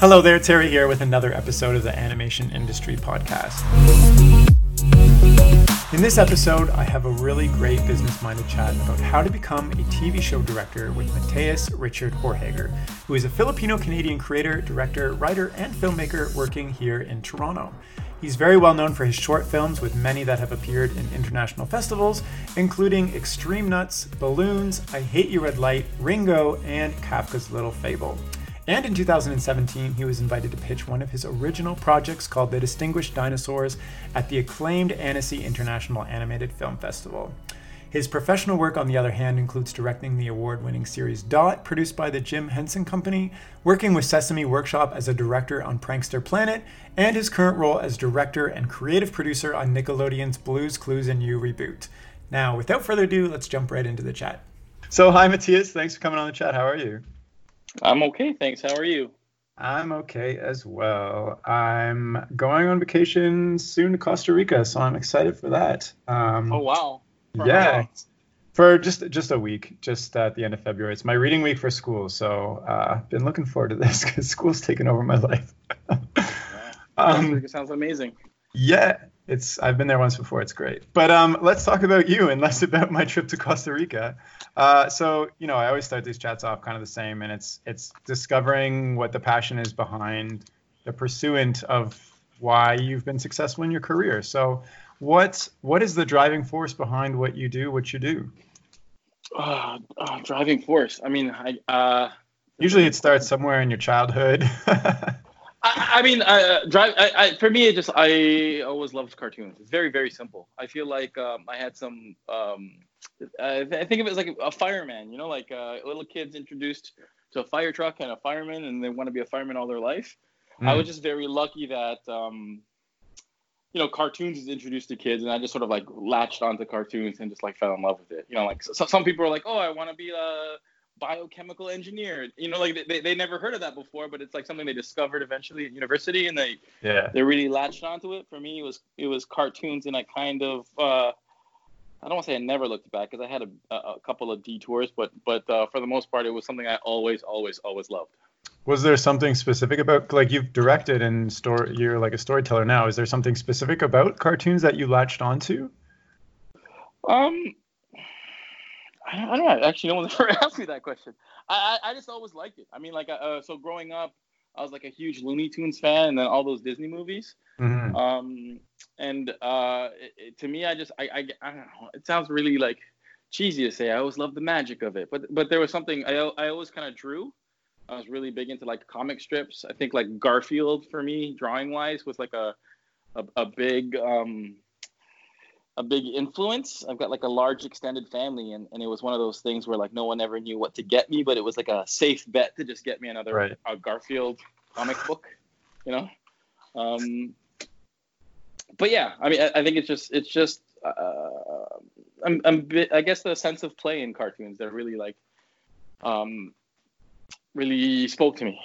Hello there, Terry here with another episode of the Animation Industry Podcast. In this episode, I have a really great business minded chat about how to become a TV show director with Mateus Richard Horhager, who is a Filipino Canadian creator, director, writer, and filmmaker working here in Toronto. He's very well known for his short films, with many that have appeared in international festivals, including Extreme Nuts, Balloons, I Hate You Red Light, Ringo, and Kafka's Little Fable. And in 2017, he was invited to pitch one of his original projects called The Distinguished Dinosaurs at the acclaimed Annecy International Animated Film Festival. His professional work, on the other hand, includes directing the award winning series Dot, produced by the Jim Henson Company, working with Sesame Workshop as a director on Prankster Planet, and his current role as director and creative producer on Nickelodeon's Blues, Clues, and You reboot. Now, without further ado, let's jump right into the chat. So, hi, Matthias. Thanks for coming on the chat. How are you? I'm okay, thanks. How are you? I'm okay as well. I'm going on vacation soon to Costa Rica, so I'm excited for that. Um, oh wow! For yeah, for just just a week, just at the end of February. It's my reading week for school, so uh, been looking forward to this because school's taken over my life. um, sounds amazing. Yeah, it's I've been there once before. It's great. But um, let's talk about you and less about my trip to Costa Rica. Uh, so you know, I always start these chats off kind of the same, and it's it's discovering what the passion is behind the pursuant of why you've been successful in your career. So what what is the driving force behind what you do? What you do? Uh, uh, driving force. I mean, I uh, usually it starts somewhere in your childhood. I, I mean, uh, drive. I, I, for me, it just I always loved cartoons. It's very, very simple. I feel like um, I had some. Um, I, I think of it as like a fireman. You know, like uh, little kids introduced to a fire truck and a fireman, and they want to be a fireman all their life. Mm. I was just very lucky that um, you know cartoons is introduced to kids, and I just sort of like latched onto cartoons and just like fell in love with it. You know, like so, some people are like, oh, I want to be a biochemical engineer. You know, like they, they never heard of that before, but it's like something they discovered eventually at university, and they yeah they really latched onto it. For me, it was it was cartoons, and I kind of uh, I don't want to say I never looked back because I had a, a, couple of detours, but but uh, for the most part, it was something I always always always loved. Was there something specific about like you've directed and story you're like a storyteller now? Is there something specific about cartoons that you latched onto? Um, I don't know. Actually, no one's ever asked me that question. I, I, I just always liked it. I mean, like, uh, uh, so growing up, I was like a huge Looney Tunes fan, and then all those Disney movies. Mm-hmm. Um, and uh, it, it, to me, I just, I, I, I don't know. It sounds really like cheesy to say. I always loved the magic of it, but, but there was something I, I always kind of drew. I was really big into like comic strips. I think like Garfield for me, drawing wise, was like a, a, a big. Um, a big influence. I've got like a large extended family, and, and it was one of those things where like no one ever knew what to get me, but it was like a safe bet to just get me another right. Garfield comic book, you know. Um, but yeah, I mean, I, I think it's just it's just uh, I'm, I'm bit, I guess the sense of play in cartoons that really like um, really spoke to me.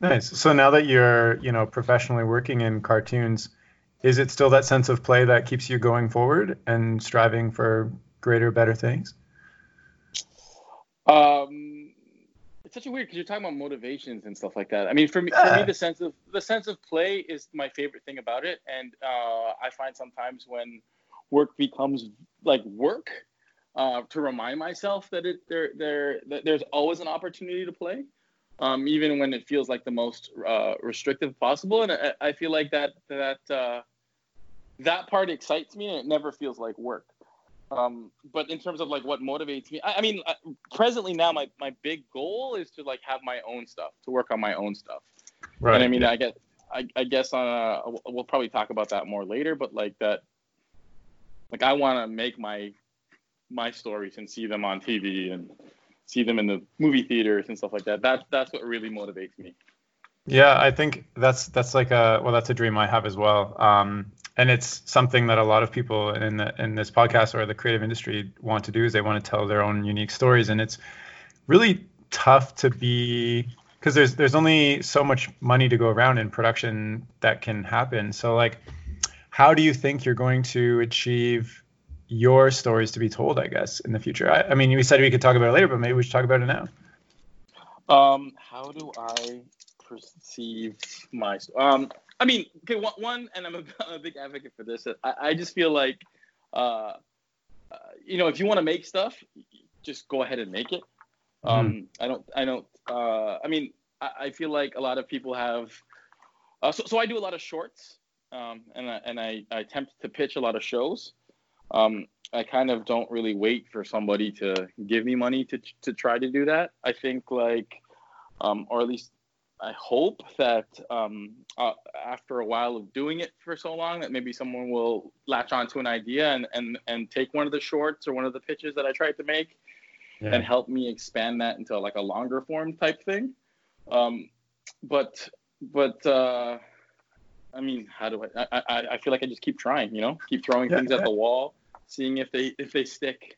Nice. So now that you're you know professionally working in cartoons is it still that sense of play that keeps you going forward and striving for greater, better things? Um, it's such a weird because you're talking about motivations and stuff like that. I mean, for me, yeah. for me, the sense of the sense of play is my favorite thing about it, and uh, I find sometimes when work becomes like work, uh, to remind myself that it there there that there's always an opportunity to play um, even when it feels like the most uh, restrictive possible. And I, I, feel like that that uh, that part excites me, and it never feels like work. Um, but in terms of like what motivates me, I, I mean, uh, presently now my my big goal is to like have my own stuff, to work on my own stuff. Right. And I mean, yeah. I get, I, I guess on a, we'll probably talk about that more later, but like that, like I want to make my my stories and see them on TV and see them in the movie theaters and stuff like that. That's that's what really motivates me. Yeah, I think that's that's like a well, that's a dream I have as well. Um, and it's something that a lot of people in the, in this podcast or the creative industry want to do is they want to tell their own unique stories, and it's really tough to be because there's there's only so much money to go around in production that can happen. So like, how do you think you're going to achieve your stories to be told, I guess, in the future? I, I mean, we said we could talk about it later, but maybe we should talk about it now. Um, how do I perceive my um I mean okay one, one and I'm a, I'm a big advocate for this I, I just feel like uh, uh you know if you want to make stuff just go ahead and make it mm-hmm. um I don't I don't uh I mean I, I feel like a lot of people have uh, so, so I do a lot of shorts um and I, and I, I attempt to pitch a lot of shows um I kind of don't really wait for somebody to give me money to to try to do that. I think like, um, or at least I hope that um, uh, after a while of doing it for so long, that maybe someone will latch onto an idea and and and take one of the shorts or one of the pitches that I tried to make, yeah. and help me expand that into like a longer form type thing. Um, but but uh, I mean, how do I, I? I feel like I just keep trying, you know, keep throwing yeah, things yeah. at the wall seeing if they if they stick.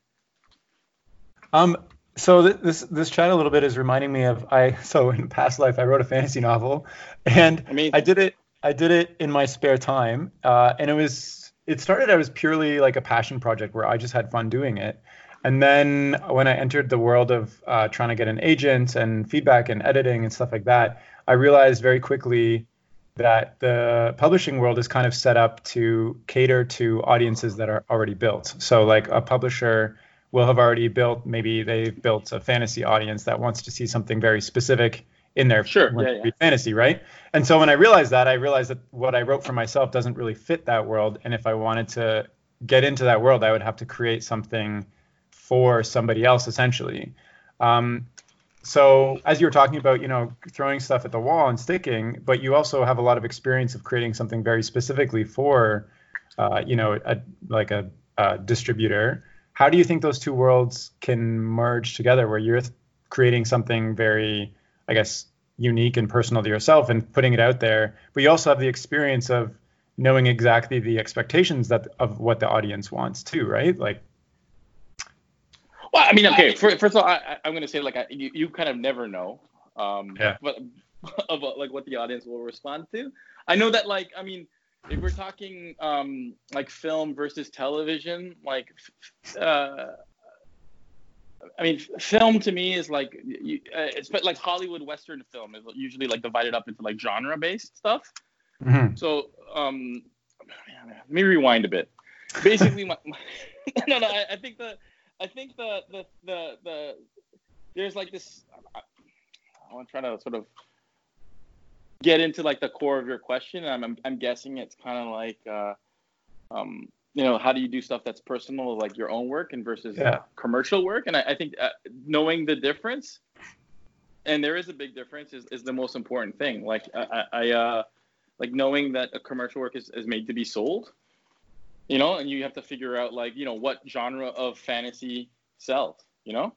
Um. So th- this this chat a little bit is reminding me of I. So in past life, I wrote a fantasy novel, and I, mean, I did it. I did it in my spare time, uh, and it was it started as purely like a passion project where I just had fun doing it. And then when I entered the world of uh, trying to get an agent and feedback and editing and stuff like that, I realized very quickly that the publishing world is kind of set up to cater to audiences that are already built. So, like a publisher will have already built, maybe they've built a fantasy audience that wants to see something very specific in their sure, yeah, yeah. fantasy, right? And so when I realized that, I realized that what I wrote for myself doesn't really fit that world. And if I wanted to get into that world, I would have to create something for somebody else, essentially. Um, so as you were talking about, you know, throwing stuff at the wall and sticking, but you also have a lot of experience of creating something very specifically for, uh, you know, a, like a, a, distributor. How do you think those two worlds can merge together, where you're creating something very, I guess, unique and personal to yourself and putting it out there, but you also have the experience of knowing exactly the expectations that of what the audience wants too, right? Like well, I mean, okay. First, first of all, I, am going to say like I, you, you kind of never know, um, yeah. but about like what the audience will respond to. I know that like I mean, if we're talking um, like film versus television, like uh, I mean, film to me is like you, uh, it's like Hollywood Western film is usually like divided up into like genre based stuff. Mm-hmm. So um, let me rewind a bit. Basically, my, my no, no, I, I think the I think the the the the there's like this. I, I want to try to sort of get into like the core of your question. I'm I'm, I'm guessing it's kind of like uh, um, you know how do you do stuff that's personal like your own work and versus yeah. commercial work and I, I think uh, knowing the difference and there is a big difference is, is the most important thing like I, I uh, like knowing that a commercial work is, is made to be sold you know, and you have to figure out like, you know, what genre of fantasy sells, you know?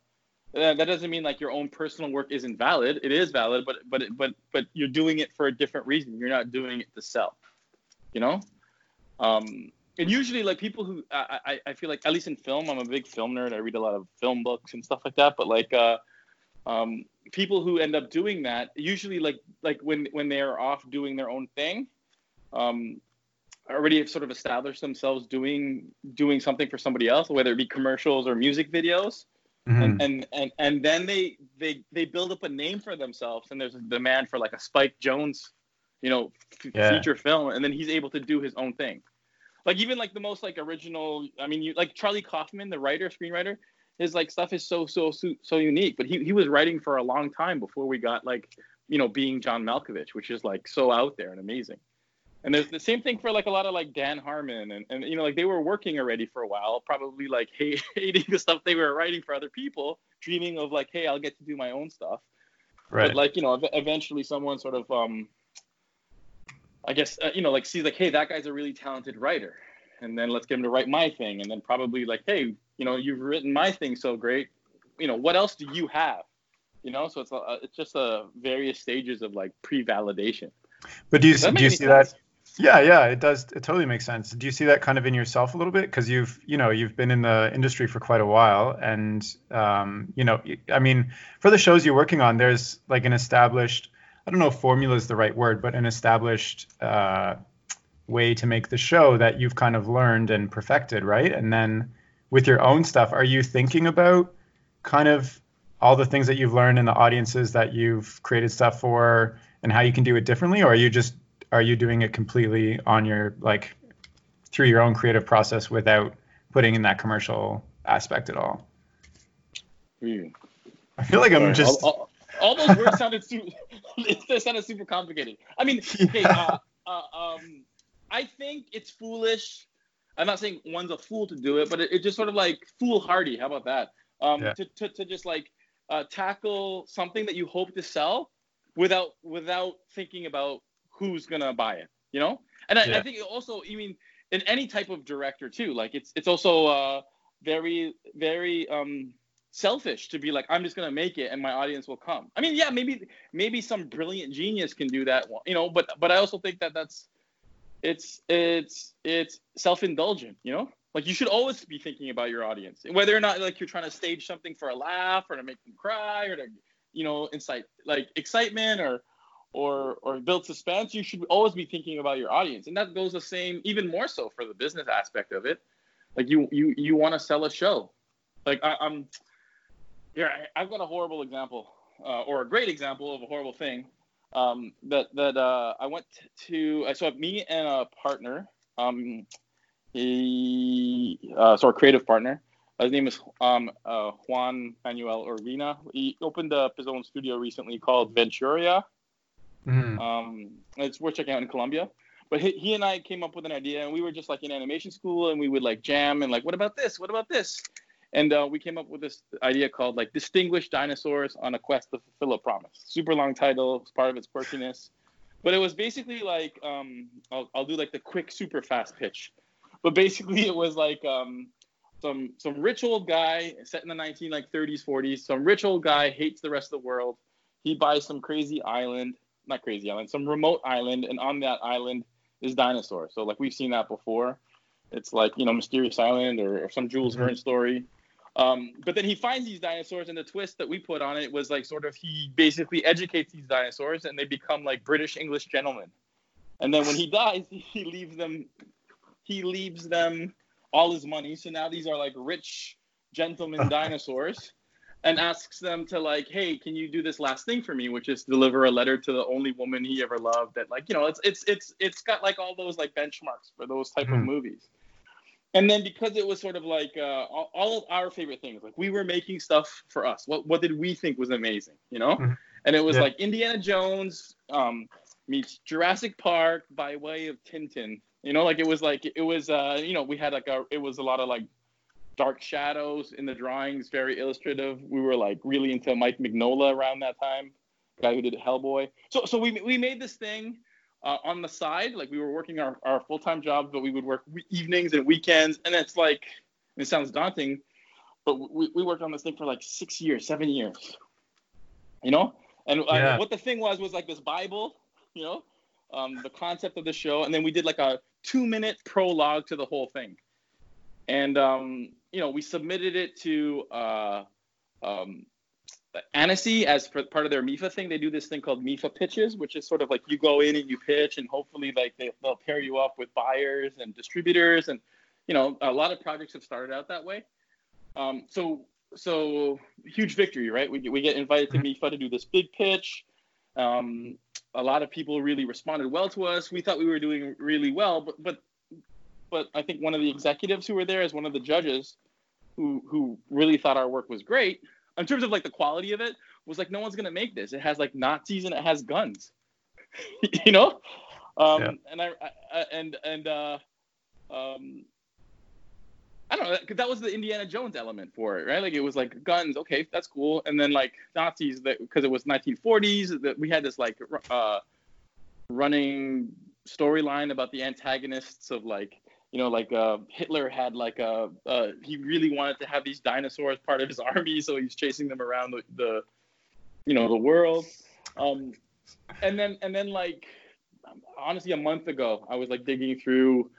Uh, that doesn't mean like your own personal work isn't valid. It is valid, but but but but you're doing it for a different reason. You're not doing it to sell, you know. Um, and usually, like people who I, I I feel like at least in film, I'm a big film nerd. I read a lot of film books and stuff like that. But like uh, um, people who end up doing that usually like like when when they are off doing their own thing, um, already have sort of established themselves doing doing something for somebody else, whether it be commercials or music videos. Mm-hmm. And, and and and then they they they build up a name for themselves, and there's a demand for like a Spike Jonze, you know, f- yeah. feature film, and then he's able to do his own thing. Like even like the most like original, I mean, you like Charlie Kaufman, the writer, screenwriter, his like stuff is so so so, so unique. But he he was writing for a long time before we got like you know being John Malkovich, which is like so out there and amazing. And there's the same thing for like a lot of like Dan Harmon and, and you know like they were working already for a while, probably like hating the stuff they were writing for other people, dreaming of like hey I'll get to do my own stuff. Right. But like you know eventually someone sort of um I guess uh, you know like sees like hey that guy's a really talented writer, and then let's get him to write my thing, and then probably like hey you know you've written my thing so great, you know what else do you have, you know so it's a, it's just a various stages of like pre-validation. But do you do you see sense? that yeah, yeah, it does. It totally makes sense. Do you see that kind of in yourself a little bit? Because you've, you know, you've been in the industry for quite a while, and, um, you know, I mean, for the shows you're working on, there's like an established, I don't know if formula is the right word, but an established uh, way to make the show that you've kind of learned and perfected, right? And then with your own stuff, are you thinking about kind of all the things that you've learned in the audiences that you've created stuff for? and how you can do it differently, or are you just are you doing it completely on your like through your own creative process without putting in that commercial aspect at all? Mm. I feel like I'm just all, all, all those words sounded super. they sounded super complicated. I mean, okay, uh, uh, um, I think it's foolish. I'm not saying one's a fool to do it, but it, it's just sort of like foolhardy. How about that? Um, Yeah. to, to, to just like uh, tackle something that you hope to sell without without thinking about who's gonna buy it. You know, and I, Yeah. I think also, you mean in any type of director too. Like it's it's also uh, very very um, selfish to be like I'm just gonna make it and my audience will come. I mean, yeah, maybe maybe some brilliant genius can do that, you know. But but I also think that that's it's it's it's self-indulgent, you know. Like you should always be thinking about your audience, whether or not like you're trying to stage something for a laugh or to make them cry or to you know incite like excitement or or or build suspense. You should always be thinking about your audience, and that goes the same, even more so for the business aspect of it. Like you you you want to sell a show. Like I, I'm here. I've got a horrible example, uh, or a great example of a horrible thing. Um, that that uh, I went to. I So me and a partner. Um, he uh, so our creative partner. His name is um, uh, Juan Manuel Urbina. He opened up his own studio recently called Venturia. Mhm. Um, it's worth checking out in Colombia. But he, he and I came up with an idea, and we were just like in animation school, and we would like jam and like, what about this? What about this? And uh, we came up with this idea called like Distinguished Dinosaurs on a Quest to Fulfill a Promise. Super long title, it's part of its quirkiness. But it was basically like, um, I'll, I'll do like the quick, super fast pitch. But basically, it was like um, some some rich old guy set in the 19 like 30s, 40s. Some rich old guy hates the rest of the world. He buys some crazy island, not crazy island, some remote island, and on that island is dinosaurs. So like we've seen that before. It's like you know Mysterious Island or, or some Jules Mhm. Verne story. Um, but then he finds these dinosaurs, and the twist that we put on it was like sort of he basically educates these dinosaurs, and they become like British English gentlemen. And then when he dies, he leaves them, he leaves them all his money. So now these are like rich gentlemen dinosaurs, and asks them to like, hey, can you do this last thing for me, which is deliver a letter to the only woman he ever loved. That like you know, it's it's it's it's got like all those like benchmarks for those type of Mhm. movies. And then because it was sort of like uh, all, all of our favorite things, like we were making stuff for us. What what did we think was amazing, you know? Mhm. And it was Yeah. like Indiana Jones um, meets Jurassic Park by way of Tintin. You know, like it was like it was uh, you know we had like a it was a lot of like dark shadows in the drawings, very illustrative. We were like really into Mike Mignola around that time, guy who did Hellboy. So so we we made this thing uh, on the side, like we were working our, our full time jobs, but we would work evenings and weekends, and it's like it sounds daunting, but we, we worked on this thing for like six years, seven years, you know. And uh, what the thing was was like this Bible, you know, um, the concept of the show, and then we did like a two minute prologue to the whole thing, and um, you know we submitted it to uh, um, Annecy as part of their MIFA thing. They do this thing called MIFA pitches, which is sort of like you go in and you pitch, and hopefully like they, they'll pair you up with buyers and distributors, and you know a lot of projects have started out that way. Um, so so huge victory, right? We, we get invited to MIFA to do this big pitch. Um, a lot of people really responded well to us. We thought we were doing really well, but but but I think one of the executives who were there as one of the judges, who who really thought our work was great in terms of like the quality of it, was like no one's gonna make this. It has like Nazis and it has guns, you know. Um, Yeah. And I, I and and uh, um, I don't know, because that was the Indiana Jones element for it, right? Like it was like guns, okay, that's cool, and then like Nazis, because it was 1940s, that we had this like uh, running storyline about the antagonists of like, you know, like uh, Hitler had like a uh, he really wanted to have these dinosaurs part of his army, so he's chasing them around the, the you know, the world. Um, and then and then like honestly, a month ago, I was like digging through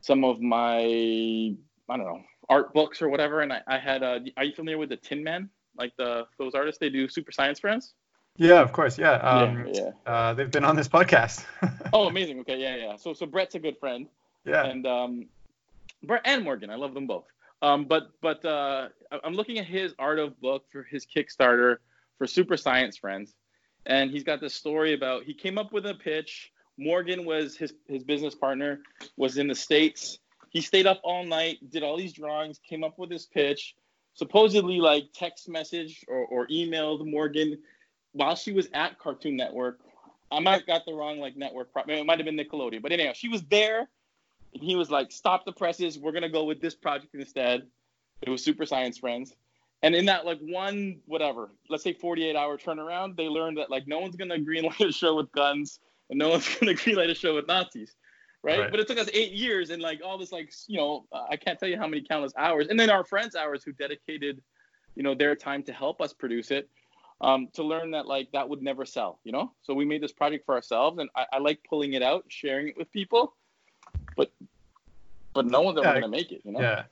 some of my I don't know art books or whatever, and I, I had. Uh, are you familiar with the Tinman? Like the those artists, they do Super Science Friends. Yeah, of course. Yeah. Um, yeah, yeah. Uh, they've been on this podcast. Oh, amazing. Okay, yeah, yeah. So so Brett's a good friend, yeah. and um, Brett and Morgan, I love them both. Um, but but uh, I'm looking at his art of book for his Kickstarter for Super Science Friends, and he's got this story about he came up with a pitch. Morgan was his his business partner, was in the states. He stayed up all night, did all these drawings, came up with his pitch. Supposedly, like text message or, or emailed Morgan while she was at Cartoon Network. I might have got the wrong like network. It might have been Nickelodeon, but anyhow, she was there. And he was like, "Stop the presses. We're gonna go with this project instead." It was Super Science Friends. And in that like one whatever, let's say 48 hour turnaround, they learned that like no one's gonna greenlight a show with guns and no one's gonna greenlight a show with Nazis, right? right? But it took us eight years and like all this like you know I can't tell you how many countless hours, and then our friends' hours who dedicated, you know, their time to help us produce it, um, to learn that like that would never sell, you know. So we made this project for ourselves, and I, I like pulling it out, sharing it with people, but no one's ever yeah, gonna make it, you know. Yeah.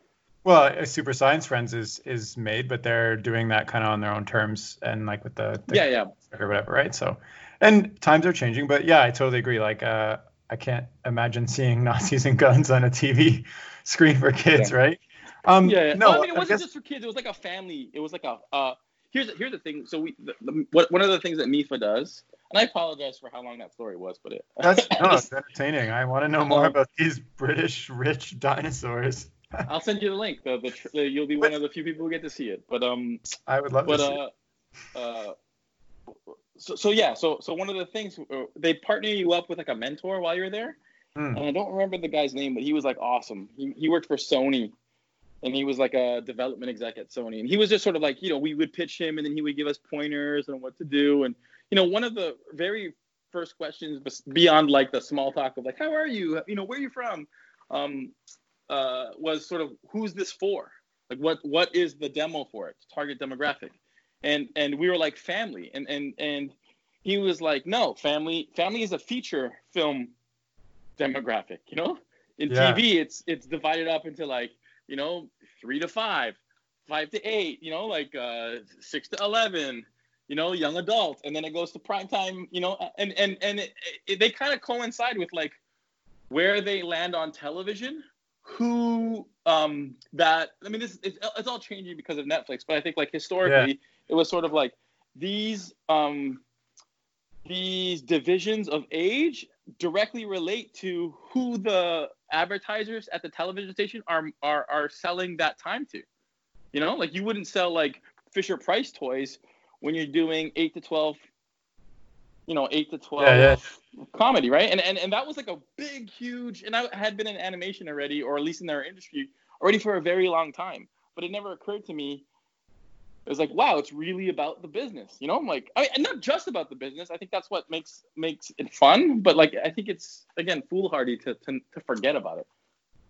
Well, Super Science Friends is is made, but they're doing that kind of on their own terms and like with the, the yeah yeah or whatever, right? So, and times are changing, but yeah, I totally agree. Like, uh, I can't imagine seeing Nazis and guns on a TV screen for kids, yeah. right? Um, yeah, yeah. No, I mean, it wasn't guess... just for kids. It was like a family. It was like a. Uh, here's here's the thing. So we, the, the, what, one of the things that MIFA does, and I apologize for how long that story was, but it. That's no, it's entertaining. I want to know more about these British rich dinosaurs. I'll send you the link. The, the, the, you'll be one of the few people who get to see it. But um, I would love but, to see uh, it. Uh, so, so yeah, so so one of the things uh, they partner you up with like a mentor while you're there, hmm. and I don't remember the guy's name, but he was like awesome. He he worked for Sony, and he was like a development exec at Sony, and he was just sort of like you know we would pitch him, and then he would give us pointers on what to do, and you know one of the very first questions beyond like the small talk of like how are you, you know where are you from, um, uh, was sort of who's this for? Like what what is the demo for it? Target demographic. And and we were like family. And and and he was like, no, family family is a feature film demographic, you know? In yeah. TV it's it's divided up into like, you know, three to five, five to eight, you know, like uh six to eleven, you know, young adult, and then it goes to prime time, you know, and and and it, it, they kind of coincide with like where they land on television who um that I mean this it's, it's all changing because of Netflix, but I think like historically yeah. it was sort of like these um these divisions of age directly relate to who the advertisers at the television station are are are selling that time to. You know, like you wouldn't sell like Fisher Price toys when you're doing 8 to 12 you know, 8 to 12 yeah, yeah. comedy, right? And, and and that was like a big, huge, and I had been in animation already, or at least in their industry already for a very long time. But it never occurred to me. It was like, wow, it's really about the business, you know. I'm like, I mean, not just about the business. I think that's what makes makes it fun. But like, I think it's again foolhardy to to, to forget about it.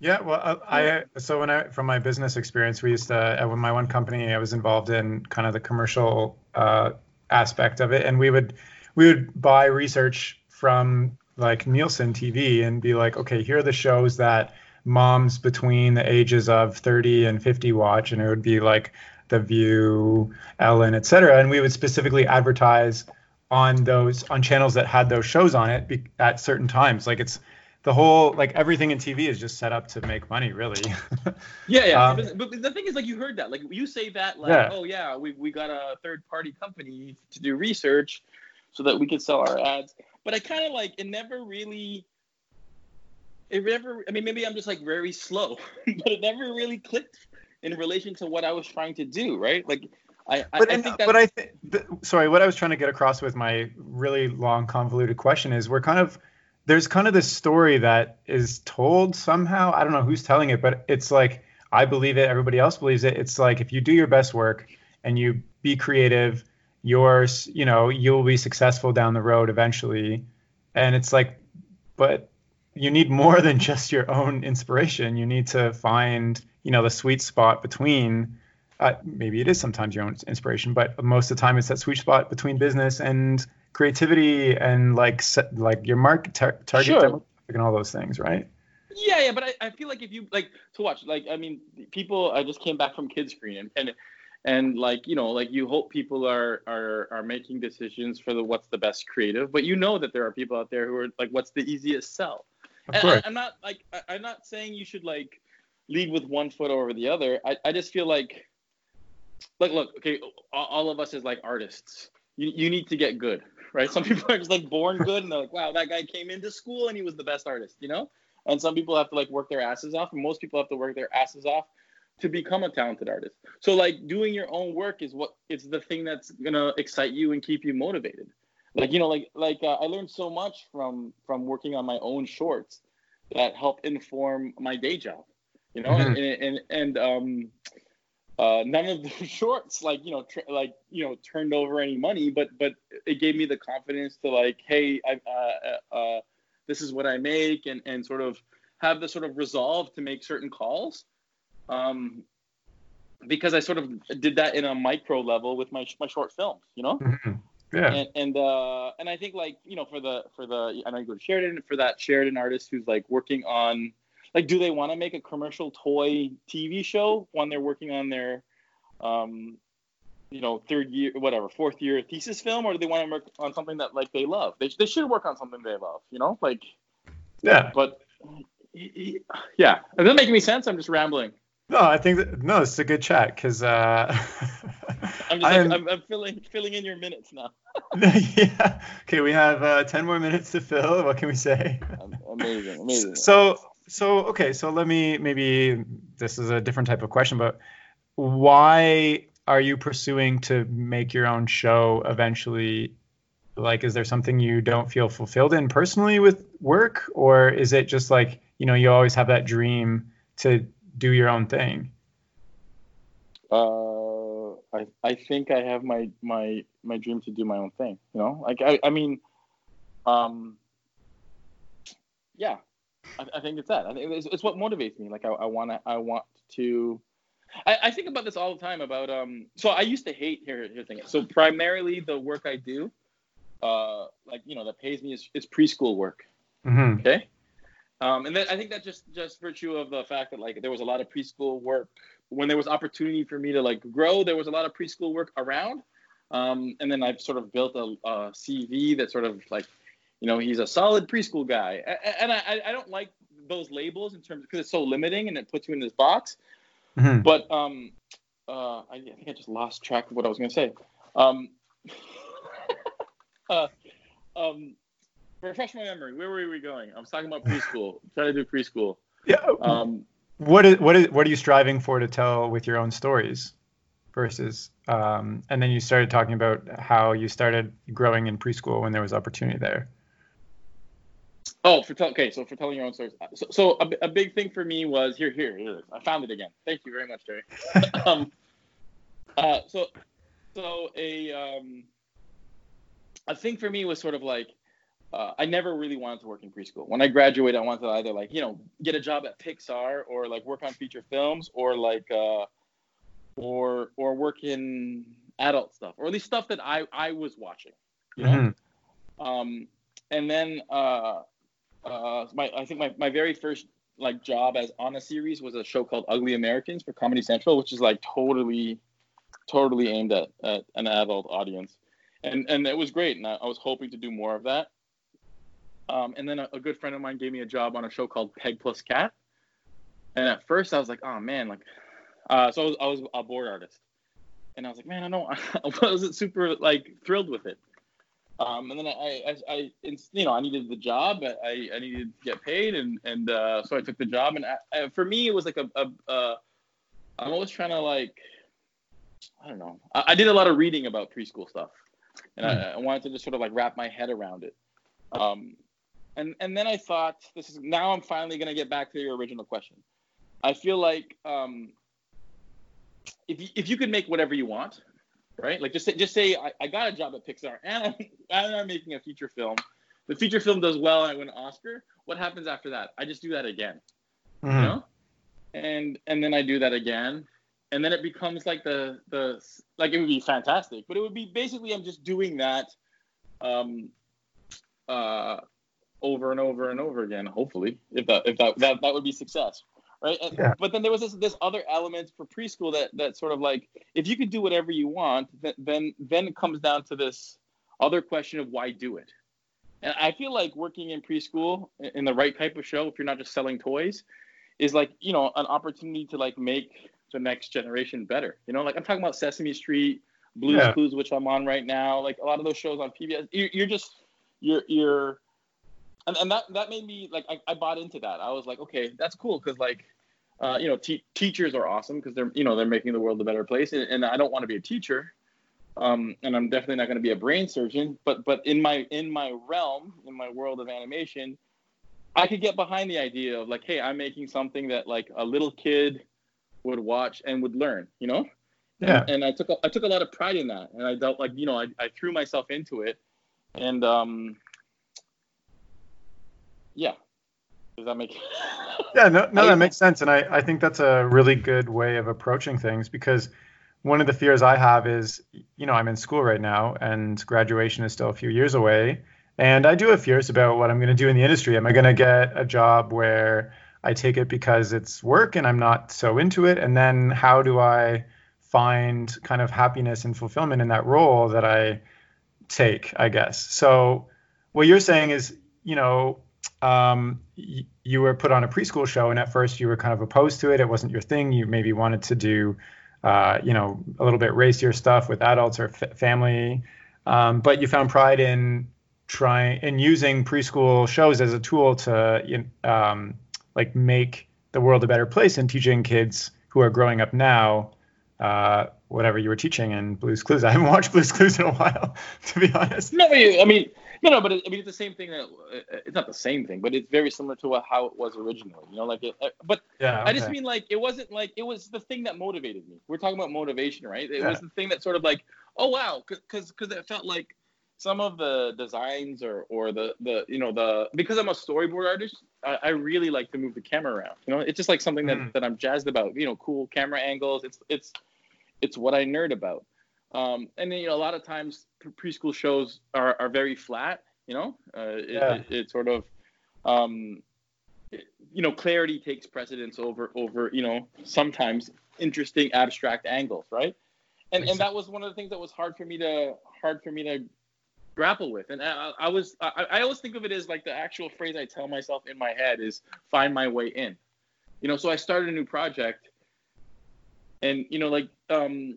Yeah, well, uh, I so when I from my business experience, we used to uh, my one company, I was involved in kind of the commercial uh, aspect of it, and we would we would buy research from like Nielsen TV and be like, okay, here are the shows that moms between the ages of 30 and 50 watch, and it would be like The View, Ellen, et cetera. And we would specifically advertise on those on channels that had those shows on it be, at certain times. Like it's the whole like everything in TV is just set up to make money, really. yeah, yeah. Um, but the thing is, like you heard that, like you say that, like, yeah. oh yeah, we we got a third party company to do research so that we could sell our ads. But I kind of like it never really. It never. I mean, maybe I'm just like very slow, but it never really clicked in relation to what I was trying to do. Right? Like. I, but, I, I think but I think, sorry, what I was trying to get across with my really long, convoluted question is we're kind of, there's kind of this story that is told somehow. I don't know who's telling it, but it's like, I believe it, everybody else believes it. It's like if you do your best work and you be creative yours you know you'll be successful down the road eventually and it's like but you need more than just your own inspiration you need to find you know the sweet spot between uh, maybe it is sometimes your own inspiration but most of the time it's that sweet spot between business and creativity and like set, like your market tar- target sure. and all those things right? Yeah yeah but I, I feel like if you like to watch like i mean people i just came back from KidScreen and, and and like you know like you hope people are are are making decisions for the what's the best creative but you know that there are people out there who are like what's the easiest sell. Of and I, am not like I, am not saying you should like lead with one foot over the other. I, I just feel like like look okay all of us as like artists you, you need to get good right? Some people are just like born good and they're like, wow, that guy came into school and he was the best artist, you know? And some people have to like work their asses off, and most people have to work their asses off to become a talented artist. So like doing your own work is what it's the thing that's gonna excite you and keep you motivated. Like you know, like like uh, I learned so much from from working on my own shorts that help inform my day job. You know, mm-hmm. and, and and um, uh, none of the shorts like you know tr- like you know turned over any money, but but it gave me the confidence to like, hey, I uh, uh, uh this is what I make, and and sort of have the sort of resolve to make certain calls. Um, because I sort of did that in a micro level with my my short films, you know. Mm-hmm. Yeah. And and uh, and I think like you know for the for the I know you go to Sheridan for that Sheridan artist who's like working on like do they want to make a commercial toy TV show when they're working on their um you know third year whatever fourth year thesis film or do they want to work on something that like they love? They, they should work on something they love you know? Like yeah. but yeah. Is that making me sense? I'm just rambling. No i think that no it's a good chat because uh i'm just I'm, I'm, I'm, filling filling in your minutes now. Yeah. Okay we have uh 10 more minutes to fill. What can we say? Amazing amazing. So so okay so let me maybe this is a different type of question but why are you pursuing to make your own show eventually? Like, is there something you don't feel fulfilled in personally with work, or is it just like you know you always have that dream to do your own thing? Uh, I I think I have my my my dream to do my own thing. You know, like I I mean, um, yeah, I, I think it's that. I think it's, it's what motivates me. Like I, I wanna I want to I, I, think about this all the time about um so I used to hate here here thing. So primarily the work I do, uh like you know that pays me is, is preschool work. Mm-hmm. Okay. Um, and then I think that just just virtue of the fact that like there was a lot of preschool work when there was opportunity for me to like grow, there was a lot of preschool work around. Um, and then I've sort of built a, a CV that sort of like, you know, he's a solid preschool guy. And I, I don't like those labels in terms because it's so limiting and it puts you in this box. Mm-hmm. But um, uh, I, I, think I just lost track of what I was going to say. Um, uh, um, refresh my memory. Where were we going? I was talking about preschool. trying to do preschool. Yeah. Um, what is what is what are you striving for to tell with your own stories, versus um, and then you started talking about how you started growing in preschool when there was opportunity there. Oh, for tell okay, so for telling your own stories. So, so a, a big thing for me was here, here, here. I found it again. Thank you very much, Jerry. um, uh, so, so a um, a thing for me was sort of like uh, I never really wanted to work in preschool. When I graduated, I wanted to either like you know get a job at Pixar or like work on feature films or like uh, or or work in adult stuff or at least stuff that I I was watching. You know. Mm-hmm. Um, and then uh, uh, my I think my, my very first like job as on a series was a show called Ugly Americans for Comedy Central, which is like totally, totally aimed at, at an adult audience, and and it was great, and I, I was hoping to do more of that. Um, and then a, a, good friend of mine gave me a job on a show called Peg Plus Cat, and at first I was like, oh man, like, uh, so I was, I was a board artist, and I was like, man, I don't, I wasn't super like thrilled with it. Um, and then I, I, I, you know, I needed the job. I, I needed to get paid, and and uh, so I took the job. And I, for me, it was like a, a, a I'm always trying to like, I don't know. I, I did a lot of reading about preschool stuff, and mm. I, I, wanted to just sort of like wrap my head around it. Um, and and then I thought, this is now I'm finally gonna get back to your original question. I feel like um, if you, if you could make whatever you want, right? Like just say, just say I, I got a job at Pixar and I'm, and I'm making a feature film. The feature film does well and I win an Oscar. What happens after that? I just do that again, mm-hmm. you know, and and then I do that again, and then it becomes like the the like it would be fantastic, but it would be basically I'm just doing that, um, uh, over and over and over again. Hopefully, if that if that that, that would be success right? Yeah. But then there was this this other element for preschool that that sort of like if you could do whatever you want, then then it comes down to this other question of why do it. And I feel like working in preschool in the right type of show, if you're not just selling toys, is like you know an opportunity to like make the next generation better. You know, like I'm talking about Sesame Street, Blues yeah. Clues, which I'm on right now. Like a lot of those shows on PBS, you're, you're just you're you're, and, and that that made me like I, I bought into that. I was like, okay, that's cool because like. Uh, you know, te- teachers are awesome because they're, you know, they're making the world a better place. And, and I don't want to be a teacher, um, and I'm definitely not going to be a brain surgeon. But, but in my in my realm, in my world of animation, I could get behind the idea of like, hey, I'm making something that like a little kid would watch and would learn. You know, yeah. And, and I took a, I took a lot of pride in that, and I felt like you know I, I threw myself into it, and um, yeah. Does that make? yeah, no, no, that makes sense, and I I think that's a really good way of approaching things because one of the fears I have is you know I'm in school right now and graduation is still a few years away. And I do have fears about what I'm going to do in the industry. Am I going to get a job where I take it because it's work and I'm not so into it? And then how do I find kind of happiness and fulfillment in that role that I take, I guess. So what you're saying is, you know, um, y- you were put on a preschool show, and at first you were kind of opposed to it. It wasn't your thing. You maybe wanted to do, uh, you know, a little bit racier stuff with adults or f- family, um, but you found pride in trying in using preschool shows as a tool to, um, like, make the world a better place and teaching kids who are growing up now uh, whatever you were teaching in Blue's Clues. I haven't watched Blue's Clues in a while, to be honest. No, I mean, no, no, but it, I mean, it's the same thing. That uh, it's not the same thing, but it's very similar to how it was originally. You know, like it. Uh, but yeah, okay. I just mean like it wasn't like it was the thing that motivated me. We're talking about motivation, right? It yeah. was the thing that sort of like, oh wow, because because it felt like some of the designs or or the the you know the because I'm a storyboard artist, I, I really like to move the camera around. You know, it's just like something that, mm. that I'm jazzed about. You know, cool camera angles. It's it's it's what I nerd about. Um, and then, you know, a lot of times preschool shows are, are very flat, you know, uh, it, yeah. it, it, sort of, um, it, you know, clarity takes precedence over, over, you know, sometimes interesting abstract angles. Right. And, and that was one of the things that was hard for me to, hard for me to grapple with. And I, I was, I, I always think of it as like the actual phrase I tell myself in my head is find my way in, you know, so I started a new project and you know like um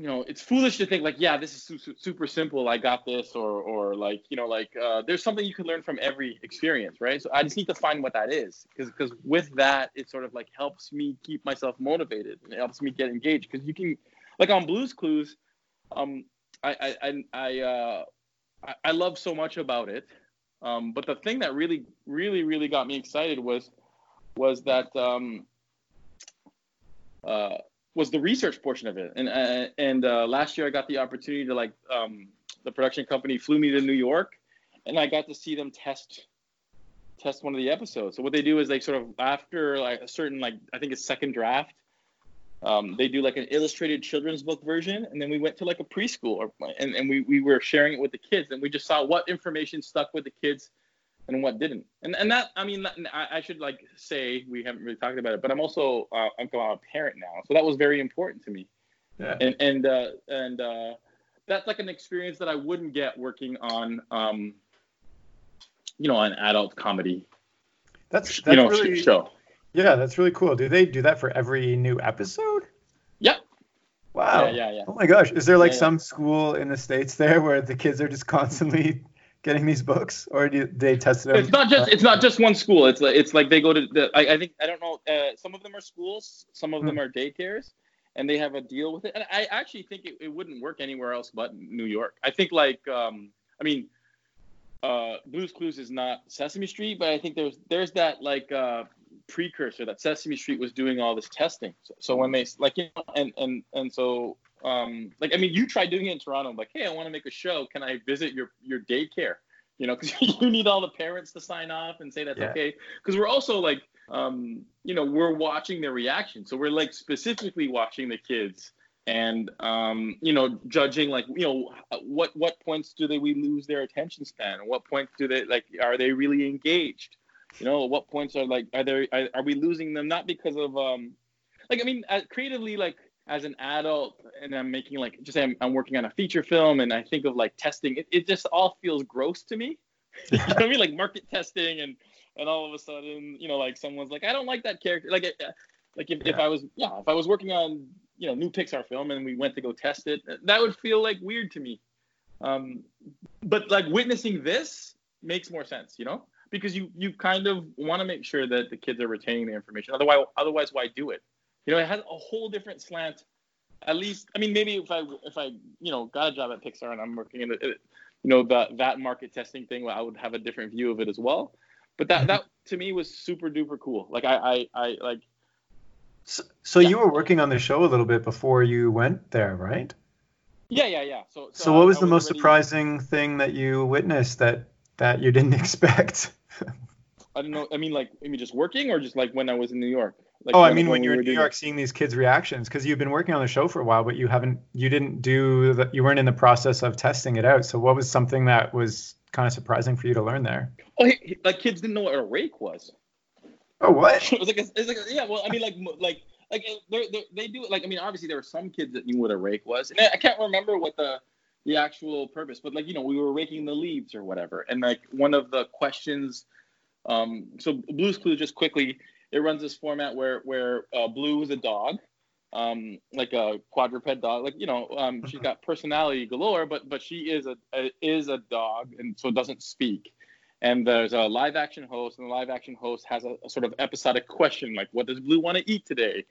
you know it's foolish to think like yeah this is su- super simple i got this or or like you know like uh, there's something you can learn from every experience right? So i just need to find what that is because because with that it sort of like helps me keep myself motivated and it helps me get engaged because you can like on blues clues um i i i i, uh, I, I love so much about it um but the thing that really really really got me excited was was that um uh, was the research portion of it. And uh, and uh, last year I got the opportunity to like um, the production company flew me to New York, and I got to see them test test one of the episodes. So what they do is they sort of after like a certain like I think it's second draft, um, they do like an illustrated children's book version, and then we went to like a preschool, or, and and we we were sharing it with the kids, and we just saw what information stuck with the kids and what didn't. And and that I mean I, I should like say we haven't really talked about it, but I'm also uh, I'm a parent now, so that was very important to me. Yeah. And and uh, and uh, that's like an experience that I wouldn't get working on um, you know an adult comedy. That's, that's you know really, show. Yeah, that's really cool. Do they do that for every new episode? Yeah. Wow. Yeah, yeah, yeah. Oh my gosh. Is there like yeah, some school in the States there where the kids are just constantly getting these books, or do they test them? It's not just it's not just one school. It's like it's like they go to the. I, I think I don't know. Uh, some of them are schools, some of them hmm. are daycares, and they have a deal with it. And I actually think it, it wouldn't work anywhere else but New York. I think like um, I mean, uh, Blue's Clues is not Sesame Street, but I think there's there's that like uh, precursor that Sesame Street was doing all this testing. So, so when they like you know, and and and so um, like I mean, you tried doing it in Toronto. I'm like, hey, I want to make a show. Can I visit your your daycare? You know, because you need all the parents to sign off and say that's yeah. okay. Because we're also like, um, you know, we're watching their reaction. So we're like specifically watching the kids and um, you know, judging like, you know, what what points do they we lose their attention span? What points do they like? Are they really engaged? You know, what points are like? Are there are, are we losing them not because of um, like I mean, creatively like as an adult and I'm making like just I'm, I'm, working on a feature film and I think of like testing, it, it just all feels gross to me. you know what I mean? Like market testing and and all of a sudden, you know, like someone's like, I don't like that character. Like, like if, yeah. if I was, yeah, if I was working on you know new Pixar film and we went to go test it. That would feel like weird to me. Um, but like witnessing this makes more sense, you know, because you you kind of want to make sure that the kids are retaining the information. Otherwise, otherwise, why do it? You know, it has a whole different slant. At least, I mean, maybe if I if I you know got a job at Pixar and I'm working in the you know that that market testing thing, I would have a different view of it as well. But that that to me was super duper cool. Like I I, I like. So, so yeah. you were working on the show a little bit before you went there, right? Yeah, yeah, yeah. So, so, so what was I, the was most already... surprising thing that you witnessed that that you didn't expect? I don't know. I mean, like, I mean, just working or just like when I was in New York. Like oh, I mean, when, when you're in New York, seeing these kids' reactions, because you've been working on the show for a while, but you haven't, you didn't do that. You weren't in the process of testing it out. So, what was something that was kind of surprising for you to learn there? Oh, like kids didn't know what a rake was. Oh, what? it was like, a, it's like, a, yeah. Well, I mean, like, like, like they're, they're, they do it. Like, I mean, obviously there were some kids that knew what a rake was, and I can't remember what the the actual purpose, but like, you know, we were raking the leaves or whatever, and like one of the questions. Um, so Blue's Clues just quickly it runs this format where where uh, Blue is a dog, um, like a quadruped dog. Like you know, um, she's got personality galore, but but she is a, a is a dog, and so doesn't speak. And there's a live action host, and the live action host has a, a sort of episodic question like, "What does Blue want to eat today?"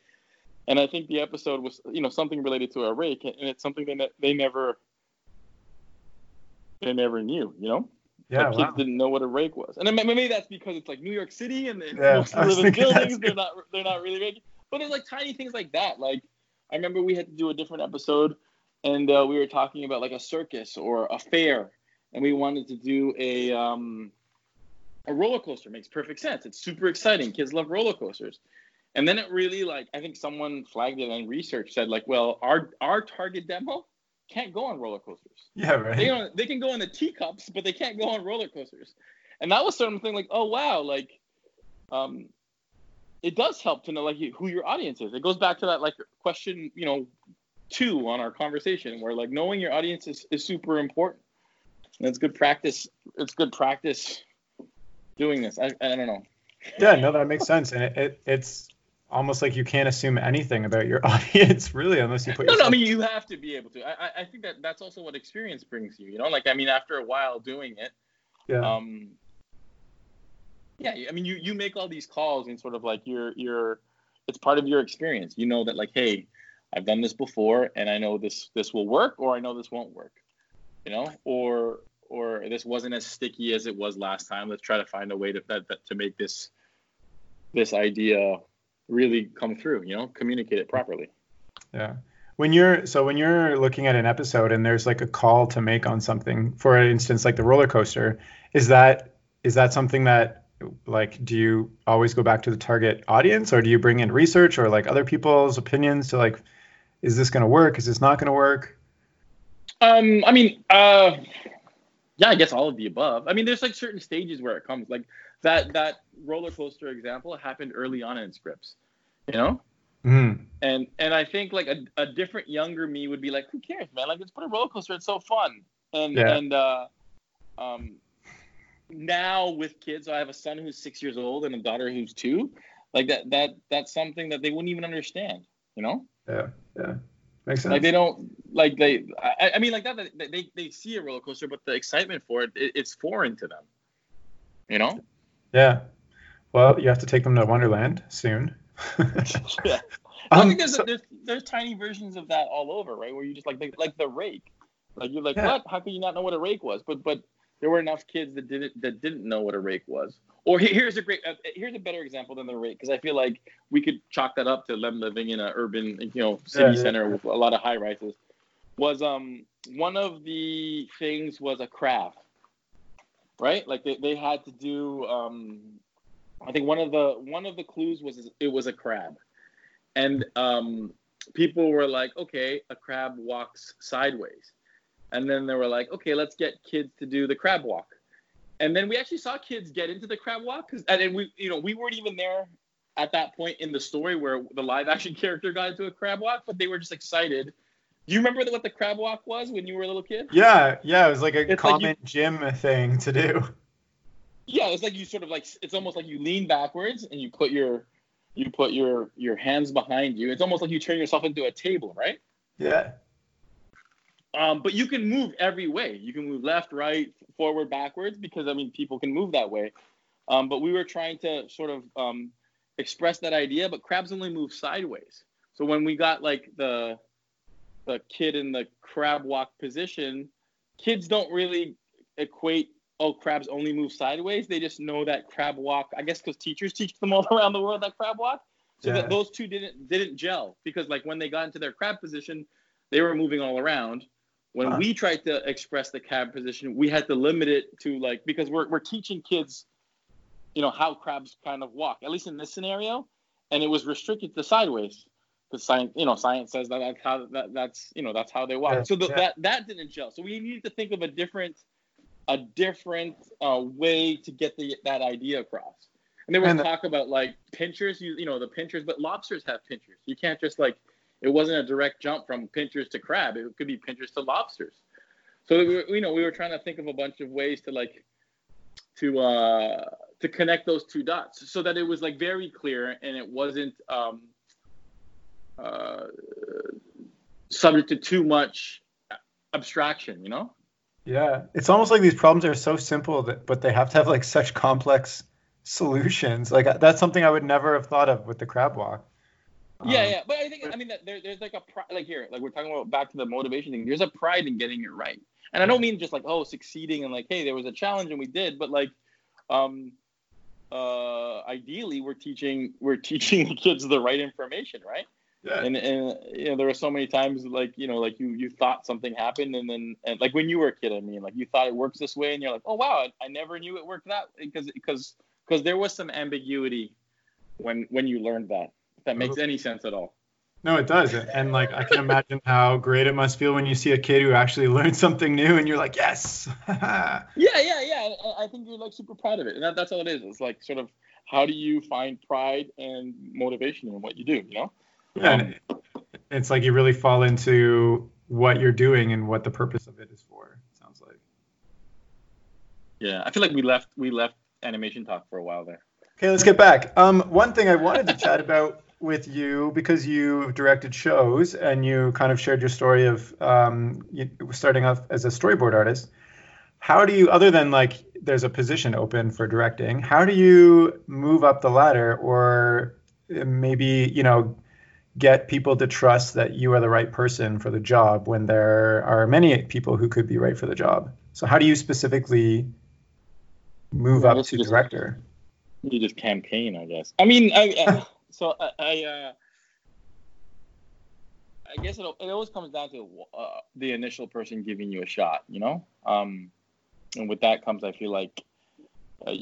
And I think the episode was you know something related to a rake, and it's something they ne- they never they never knew, you know. Yeah, like kids wow. didn't know what a rake was, and maybe that's because it's like New York City and they yeah, live in buildings. They're not they're not really raking, but it's like tiny things like that. Like I remember we had to do a different episode, and uh, we were talking about like a circus or a fair, and we wanted to do a um, a roller coaster. Makes perfect sense. It's super exciting. Kids love roller coasters. And then it really like I think someone flagged it and research said like, well, our our target demo can't go on roller coasters. Yeah, right. They, don't, they can go on the teacups, but they can't go on roller coasters. And that was something like, oh wow, like, um, it does help to know like who your audience is. It goes back to that like question, you know, two on our conversation, where like knowing your audience is, is super important. And it's good practice. It's good practice doing this. I, I don't know. Yeah, no, that makes sense, and it, it it's almost like you can't assume anything about your audience really unless you put no, no i mean you have to be able to. I, I think that that's also what experience brings you you know? Like i mean after a while doing it yeah. um yeah i mean you you make all these calls and sort of like you're you're it's part of your experience. You know that like hey i've done this before and i know this this will work or i know this won't work you know? Or or this wasn't as sticky as it was last time. Let's try to find a way to that, that to make this this idea really come through, you know, communicate it properly. Yeah. When you're so when you're looking at an episode and there's like a call to make on something, for instance, like the roller coaster, is that is that something that like do you always go back to the target audience or do you bring in research or like other people's opinions to like is this going to work is this not going to work um i mean uh yeah i guess all of the above i mean there's like certain stages where it comes like that that roller coaster example happened early on in scripts, you know. Mm. And and I think like a, a different younger me would be like, who cares, man? Like let's put a roller coaster. It's so fun. And yeah. and uh, um, now with kids, I have a son who's six years old and a daughter who's two. Like that that that's something that they wouldn't even understand. You know. Yeah. Yeah. Makes sense. Like they don't like they. I, I mean like that. They they see a roller coaster, but the excitement for it, it it's foreign to them. You know. Yeah. Well, you have to take them to Wonderland soon. yeah. I um, think there's, so, there's there's tiny versions of that all over, right? Where you just like the, like the rake, like you're like, yeah. what? How could you not know what a rake was? But but there were enough kids that didn't that didn't know what a rake was. Or here's a great uh, here's a better example than the rake because I feel like we could chalk that up to them living in an urban you know city yeah, center yeah. with a lot of high rises. Was um one of the things was a craft right? Like they, they had to do. Um, I think one of the one of the clues was it was a crab, and um, people were like, okay, a crab walks sideways, and then they were like, okay, let's get kids to do the crab walk, and then we actually saw kids get into the crab walk because and we you know we weren't even there at that point in the story where the live action character got into a crab walk, but they were just excited do you remember what the crab walk was when you were a little kid? Yeah, yeah, it was like a it's common like you, gym thing to do. Yeah, it's like you sort of like it's almost like you lean backwards and you put your you put your your hands behind you. It's almost like you turn yourself into a table, right? Yeah. Um, but you can move every way. You can move left, right, forward, backwards, because I mean people can move that way. Um, but we were trying to sort of um, express that idea, but crabs only move sideways. So when we got like the the kid in the crab walk position, kids don't really equate oh crabs only move sideways. They just know that crab walk. I guess because teachers teach them all around the world that crab walk. So yeah. that those two didn't didn't gel because like when they got into their crab position, they were moving all around. When huh. we tried to express the crab position, we had to limit it to like because we're we're teaching kids, you know, how crabs kind of walk. At least in this scenario, and it was restricted to sideways because science, you know, science says that that's how that, that's you know that's how they walk. Yeah, so the, yeah. that that didn't gel. So we needed to think of a different a different uh, way to get the that idea across. And there was and talk about like pinchers, you you know the pinchers, but lobsters have pinchers. You can't just like it wasn't a direct jump from pinchers to crab. It could be pinchers to lobsters. So you know we were trying to think of a bunch of ways to like to uh to connect those two dots so that it was like very clear and it wasn't um uh subject to too much abstraction, you know? Yeah, it's almost like these problems are so simple that, but they have to have like such complex solutions. Like that's something I would never have thought of with the crab walk. Yeah, um, yeah, but I think I mean that there, there's like a pride, like here, like we're talking about back to the motivation thing. There's a pride in getting it right, and I don't mean just like oh succeeding and like hey there was a challenge and we did, but like um uh ideally we're teaching we're teaching the kids the right information, right? Yeah. And and you know there were so many times like you know like you you thought something happened and then and like when you were a kid I mean like you thought it works this way and you're like oh wow I, I never knew it worked that because because because there was some ambiguity when when you learned that if that makes uh-huh. any sense at all. No, it does. And like I can imagine how great it must feel when you see a kid who actually learned something new and you're like, yes. yeah, yeah, yeah. I think you're like super proud of it. And that, that's all it is. It's like sort of how do you find pride and motivation in what you do, you know? Yeah, um, it's like you really fall into what you're doing and what the purpose of it is for. It sounds like. Yeah, I feel like we left we left animation talk for a while there. Okay, let's get back. Um, one thing I wanted to chat about with you because you directed shows and you kind of shared your story of um, starting off as a storyboard artist. How do you, other than like there's a position open for directing, how do you move up the ladder or maybe you know get people to trust that you are the right person for the job when there are many people who could be right for the job. So how do you specifically move up to just, director? You just campaign, I guess. I mean, I, uh, so I, I, uh, I guess it, it always comes down to uh, the initial person giving you a shot, you know. Um, and with that comes, I feel like uh,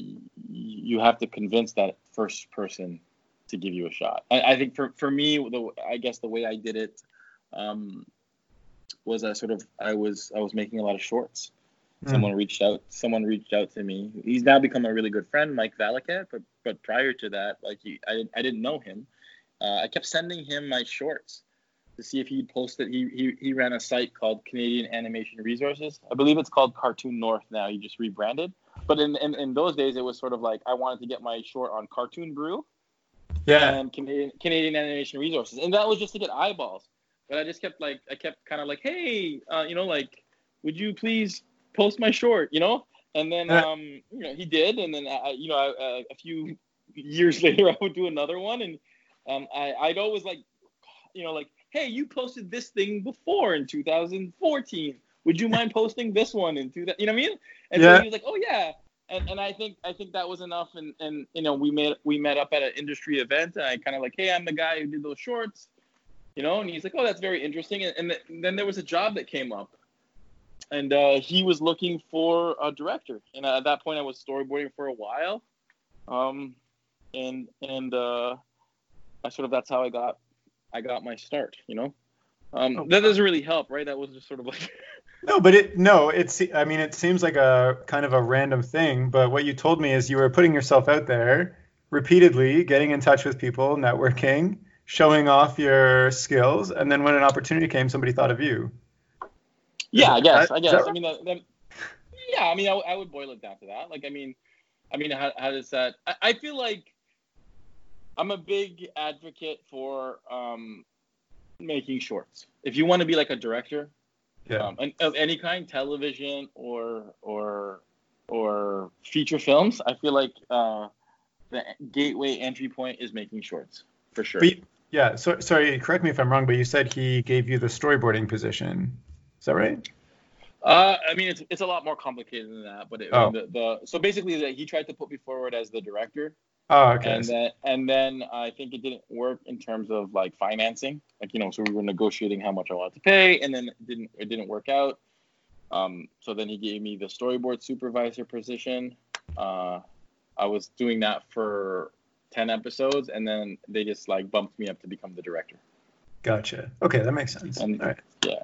you have to convince that first person to give you a shot. I, I think for, for me, the I guess the way I did it um, was I sort of I was I was making a lot of shorts. Mm. Someone reached out. Someone reached out to me. He's now become a really good friend, Mike Valakat. But but prior to that, like he, I I didn't know him. Uh, I kept sending him my shorts to see if he'd post it. He, he he ran a site called Canadian Animation Resources. I believe it's called Cartoon North now. He just rebranded. But in, in, in those days, it was sort of like I wanted to get my short on Cartoon Brew yeah. and Canadian Canadian Animation Resources, and that was just to get eyeballs. But I just kept like I kept kind of like, hey, uh, you know, like, would you please post my short, you know? And then um, you know, he did, and then I, you know, I, uh, a few years later, I would do another one, and um, I, I'd always like, you know, like, hey, you posted this thing before in 2014. Would you mind posting this one in 2000? You know what I mean? And yeah. so he was like, oh yeah and, and I think I think that was enough. And, and you know we met we met up at an industry event. And I kind of like, hey, I'm the guy who did those shorts, you know. And he's like, oh, that's very interesting. And, and, th- then there was a job that came up, and uh, he was looking for a director. And at that point, I was storyboarding for a while, um, and and uh, I sort of that's how I got I got my start. You know, um, oh, that doesn't really help, right? That was just sort of like. No, but it no, it's I mean it seems like a kind of a random thing, but what you told me is you were putting yourself out there repeatedly, getting in touch with people, networking, showing off your skills, and then when an opportunity came, somebody thought of you. Yeah, I guess. I guess. I mean, that, that, yeah. I mean, I, I, would boil it down to that. Like, I mean, I mean, how, how does that? I, I feel like I'm a big advocate for um, making shorts. If you want to be like a director, Yeah. um, and of any kind, television or or or feature films, I feel like uh, the gateway entry point is making shorts for sure. You- yeah. So sorry, correct me if I'm wrong, but you said he gave you the storyboarding position. Is that right? Uh, I mean, it's it's a lot more complicated than that, but it, Oh. the, the so basically that he tried to put me forward as the director, Oh, okay. and then and then I think it didn't work in terms of like financing, like you know, so we were negotiating how much I wanted to pay, and then it didn't it didn't work out. Um, so then he gave me the storyboard supervisor position. Uh, I was doing that for ten episodes, and then they just like bumped me up to become the director. Gotcha. Okay, that makes sense. And- All right. Yeah.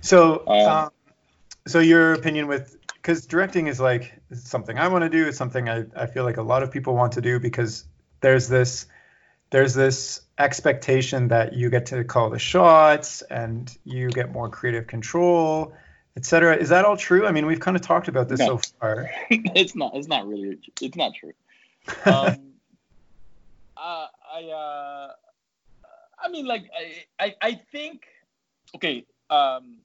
So, Um, um, so your opinion with because directing is like something I want to do. It's something I, I feel like a lot of people want to do because there's this there's this expectation that you get to call the shots and you get more creative control, etc. Is that all true? I mean, we've kind of talked about this No. so far. it's not. It's not really. It's not true. Um, uh, I. Uh, I mean, like, I. I, I think. Okay. Um.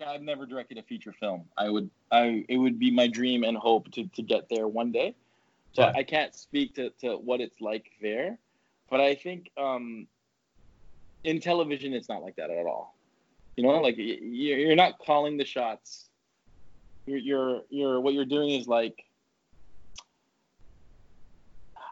Okay, I've never directed a feature film. I would. I. It would be my dream and hope to to get there one day. So Yeah. I can't speak to to what it's like there, but I think um. In television, it's not like that at all. You know, like you're not calling the shots you're you're you're what you're doing is like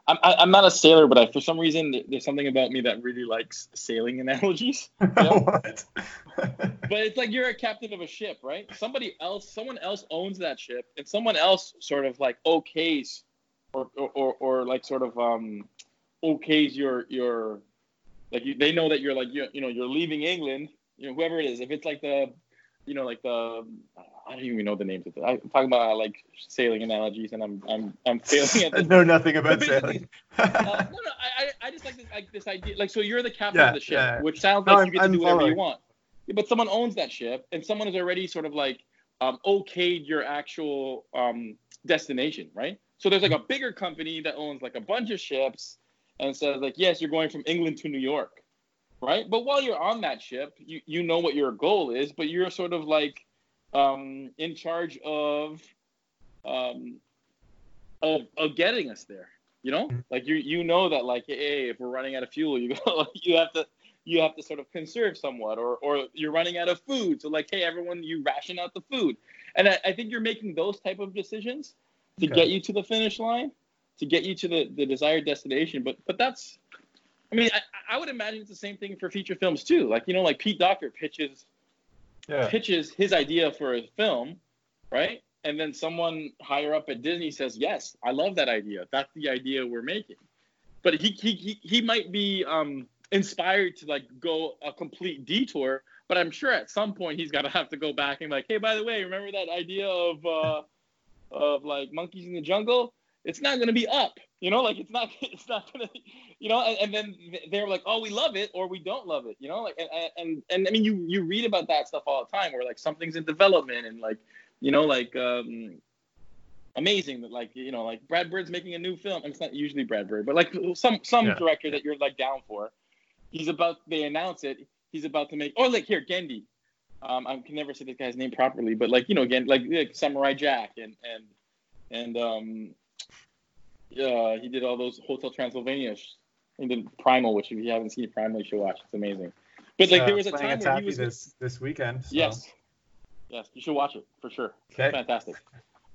I'm I- I'm not a sailor, but I, for some reason there's something about me that really likes sailing analogies. what? But it's like you're a captain of a ship, right? Somebody else, someone else owns that ship, and someone else sort of like okays, or or or, or like sort of um okays your your like you, they know that you're like you you know you're leaving England, you know whoever it is. If it's like the you know like the I don't even know the names of it. I'm talking about like sailing analogies, and I'm I'm I'm failing at I know nothing about sailing. Uh, no, no, I, I, I just like this, like this idea. Like, so you're the captain Yeah, of the ship, yeah. which sounds No, like I'm- you get to I'm do whatever following. you want. But someone owns that ship, and someone has already sort of like um, okayed your actual um, destination, right? So there's like a bigger company that owns like a bunch of ships, and says like, yes, you're going from England to New York, right? But while you're on that ship, you you know what your goal is, but you're sort of like um, in charge of um, of of getting us there. You know, Mhm. like you you know that like hey, if we're running out of fuel, you go you have to you have to sort of conserve somewhat, or or you're running out of food, so like hey, everyone, you ration out the food, and I, I think you're making those type of decisions to Okay. get you to the finish line, to get you to the the desired destination. But but that's, I mean, I, I would imagine it's the same thing for feature films too. Like you know, like Pete Docter pitches yeah. pitches his idea for a film, right? And then someone higher up at Disney says, "Yes, I love that idea. That's the idea we're making." But he he he, he might be um, inspired to like go a complete detour. But I'm sure at some point he's to have to go back and be like, "Hey, by the way, remember that idea of uh, of like monkeys in the jungle? It's not to be up." You know, like it's not, it's not gonna, you know, and, and then they're like, oh, we love it or we don't love it, you know, like, and, and, and I mean, you, you read about that stuff all the time where like something's in development and like, you know, like, um, amazing that like, you know, like Brad Bird's making a new film. And it's not usually Brad Bird, but like some, some Yeah. director that you're like down for, he's about, they announce it. He's about to make, oh, like here, Genndy. Um, I can never say this guy's name properly, but like, you know, again, like, like Samurai Jack and, and, and, um, yeah, he did all those Hotel Transylvania. sh- He did Primal, which if you haven't seen Primal, you should watch. It's amazing. But like Uh, there was a time where he was. this this weekend. so- Yes. Yes, you should watch it for sure. Okay. Fantastic.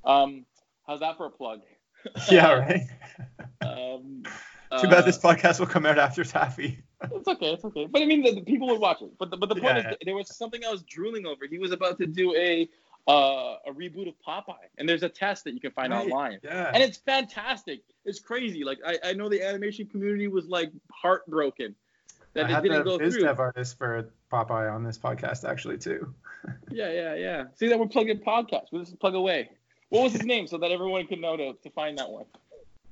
Um, how's that for a plug? Yeah. Right. Um, Too bad uh, this podcast will come out after Taffy. It's okay. It's okay. But I mean, the, the people would watch it. But the, but the point Yeah, is, there was something I was drooling over. He was about to do a uh, a reboot of Popeye, and there's a test that you can find Right. online. Yeah. and it's fantastic. It's crazy. Like I, I know the animation community was like heartbroken that I it had didn't the go biz through. dev artist for Popeye on this podcast actually too. Yeah, yeah, yeah. See that we're plugging podcasts. We'll just plug away. What was his name so that everyone can know to, to find that one?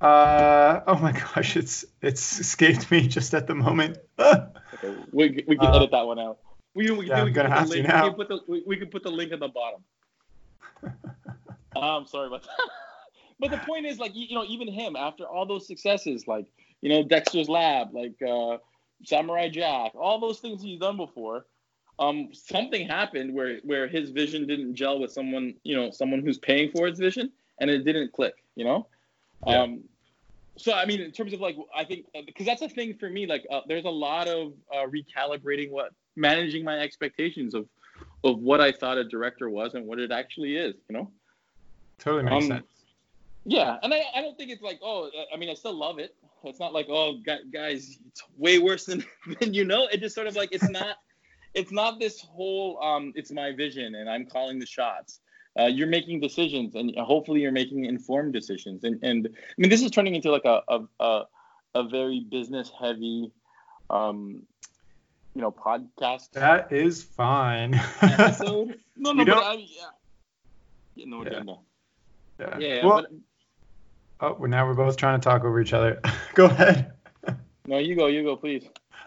Uh oh my gosh, it's it's escaped me just at the moment. Okay, we, we can Uh, edit that one out. We, we, yeah, we I'm can gonna put the have to link, now. We can put the we, we can put the link at the bottom. um, sorry about that. but the point is, like, you, you know, even him after all those successes, like, you know, Dexter's Lab, like uh, Samurai Jack, all those things he's done before. Um, something happened where where his vision didn't gel with someone, you know, someone who's paying for his vision, and it didn't click, you know. Yeah. Um, so I mean, in terms of like, I think because uh, that's a thing for me. Like, uh, there's a lot of uh, recalibrating what managing my expectations of of what I thought a director was and what it actually is. You know. Totally makes um, sense. Yeah, and I, I don't think it's like oh I mean I still love it. It's not like oh guys it's way worse than than you know. It just sort of like it's not it's not this whole um it's my vision and I'm calling the shots uh, you're making decisions and hopefully you're making informed decisions and and i mean this is turning into like a a, a, a very business heavy um you know podcast that is fine. episode? No no but I, yeah. yeah no agenda. Yeah, yeah, yeah well, but, oh now we're both trying to talk over each other. Go ahead. No you go you go please.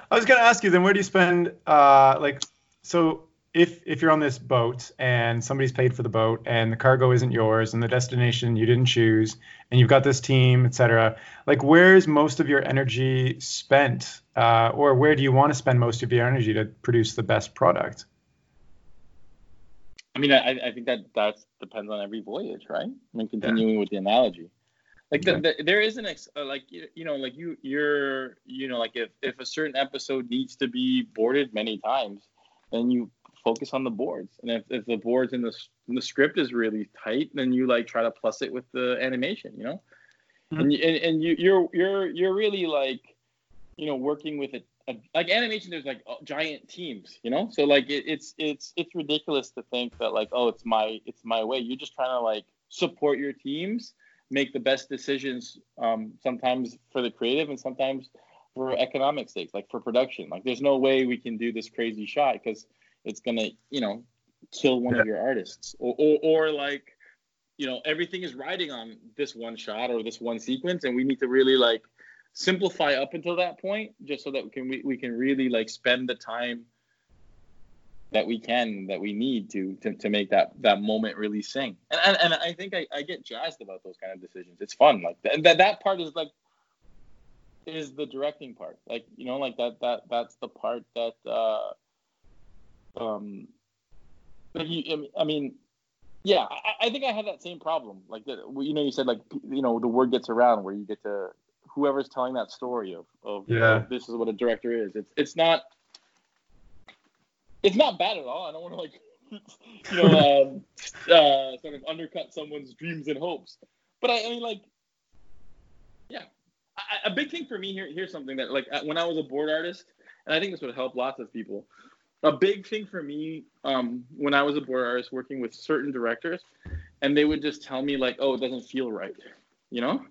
I was going to ask you then where do you spend uh like so if if you're on this boat and somebody's paid for the boat and the cargo isn't yours and the destination you didn't choose and you've got this team etc like where's most of your energy spent uh, or where do you want to spend most of your energy to produce the best product? I mean i, I think that that depends on every voyage right? I mean continuing yeah. with the analogy. Like the, the, there is an ex, uh, like you, you know like you you're you know like if if a certain episode needs to be boarded many times then you focus on the boards. And if, if the boards and the, and the script is really tight, then you like try to plus it with the animation, you know? Mm-hmm. And, and, and you, you're, you're, you're really like, you know, working with it. Like animation, there's like giant teams, you know. So like it, it's it's it's ridiculous to think that like oh it's my it's my way. You're just trying to like support your teams, make the best decisions. Um, sometimes for the creative and sometimes for economic stakes, like for production. Like there's no way we can do this crazy shot because it's gonna you know kill one yeah. of your artists. Or, or or like you know everything is riding on this one shot or this one sequence and we need to really like simplify up until that point just so that we can we, we can really like spend the time that we can that we need to to, to make that that moment really sing. And and, and i think I, I get jazzed about those kind of decisions. It's fun like and that that part is like is the directing part. Like you know like that that that's the part that uh um, but you, I mean, yeah, I, I, think I had that same problem. Like, that, you know, you said like, you know, the word gets around where you get to whoever's telling that story of, of yeah, this is what a director is. It's it's not it's not bad at all. I don't want to like you know um, uh, sort of undercut someone's dreams and hopes. But I, I mean, like, yeah, I, a big thing for me here. Here's something that like when I was a board artist, and I think this would help lots of people a big thing for me um, when I was a board artist working with certain directors, and they would just tell me like, "Oh, it doesn't feel right," you know.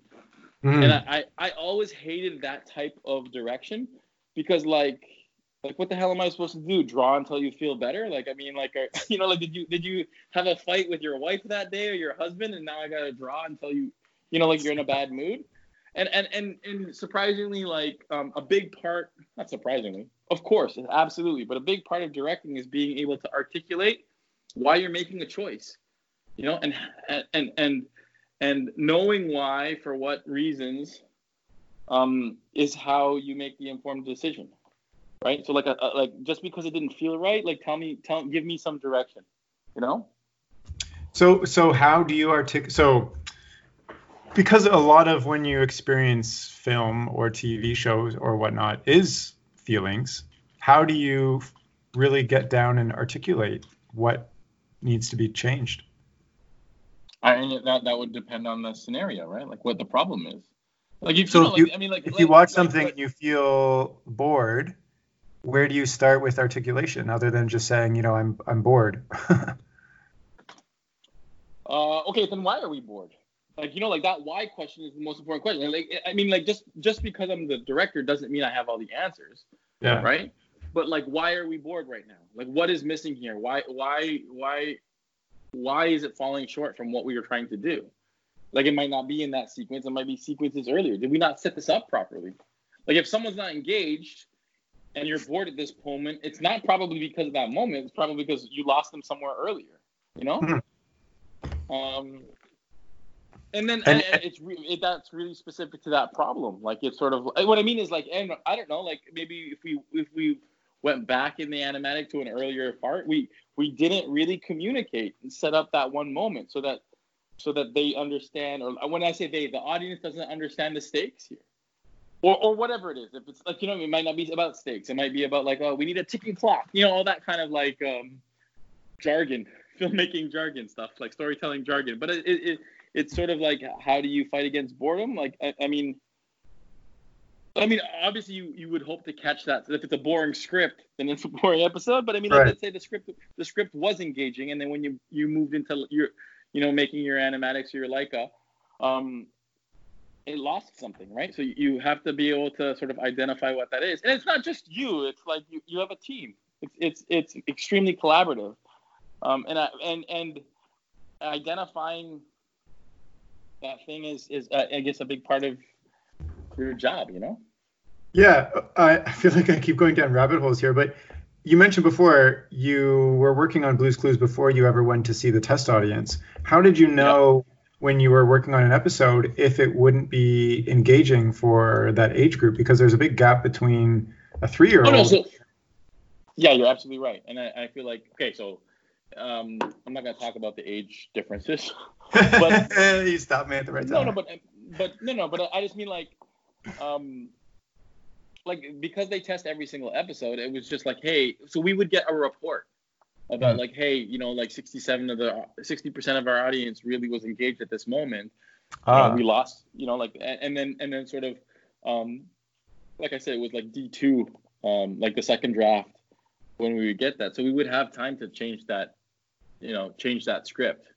Mm. And I, I always hated that type of direction because like like what the hell am I supposed to do? Draw until you feel better? Like I mean like are, you know like did you did you have a fight with your wife that day or your husband and now I gotta draw until you you know like you're in a bad mood? And and and and surprisingly like um, a big part not surprisingly of course, absolutely. But a big part of directing is being able to articulate why you're making a choice, you know, and and and and knowing why for what reasons um, is how you make the informed decision, right? So like a, a, like just because it didn't feel right, like tell me, tell give me some direction, you know. So so how do you articulate? So because a lot of when you experience film or TV shows or whatnot is feelings, how do you really get down and articulate what needs to be changed? I mean, that that would depend on the scenario, right? Like what the problem is. Like if so, you, like, I mean, like if like, you watch like, something and you feel bored, where do you start with articulation other than just saying, you know, I'm I'm bored? uh, okay, then why are we bored? Like you know, like that why question is the most important question. Like I mean, like just just because I'm the director doesn't mean I have all the answers. Yeah. Right. But like, why are we bored right now? Like, what is missing here? Why why why why is it falling short from what we were trying to do? Like, it might not be in that sequence. It might be sequences earlier. Did we not set this up properly? Like, if someone's not engaged and you're bored at this moment, it's not probably because of that moment. It's probably because you lost them somewhere earlier. You know. Mm-hmm. Um, and then and, and it's re- it, that's really specific to that problem. Like it's sort of what I mean is like, and I don't know, like maybe if we if we went back in the animatic to an earlier part, we we didn't really communicate and set up that one moment so that so that they understand, or when I say they, the audience doesn't understand the stakes here. Or, or whatever it is. If it's like, you know, it might not be about stakes. It might be about like, oh, we need a ticking clock. You know, all that kind of like um, jargon, filmmaking jargon stuff, like storytelling jargon. But it, it, it it's sort of like, how do you fight against boredom? Like, I, I mean, I mean, obviously, you, you would hope to catch that. So If it's a boring script, then it's a boring episode. But I mean, right. let's say the script the script was engaging, and then when you you moved into your you know, making your animatics or your Leica, um, it lost something, right? So you have to be able to sort of identify what that is. And it's not just you. It's like you, you have a team. It's it's it's extremely collaborative. Um, and I, and and identifying that thing is is uh, I guess a big part of your job, you know. Yeah, I feel like I keep going down rabbit holes here, but you mentioned before you were working on Blue's Clues before you ever went to see the test audience. How did you know when you were working on an episode if it wouldn't be engaging for that age group? Because there's a big gap between a three-year-old. Oh, no, so, yeah, you're absolutely right, and I, I feel like okay, so um, I'm not going to talk about the age differences. but you stopped me at the right time. No, no, but but no, no, but I just mean like um, like because they test every single episode, it was just like, hey, so we would get a report about mm-hmm. like, hey, you know, like 67 of the 60% of our audience really was engaged at this moment. Ah. we lost, you know, like, and then and then sort of, um, like I said, it was like D2, um, like the second draft when we would get that, so we would have time to change that, you know, change that script,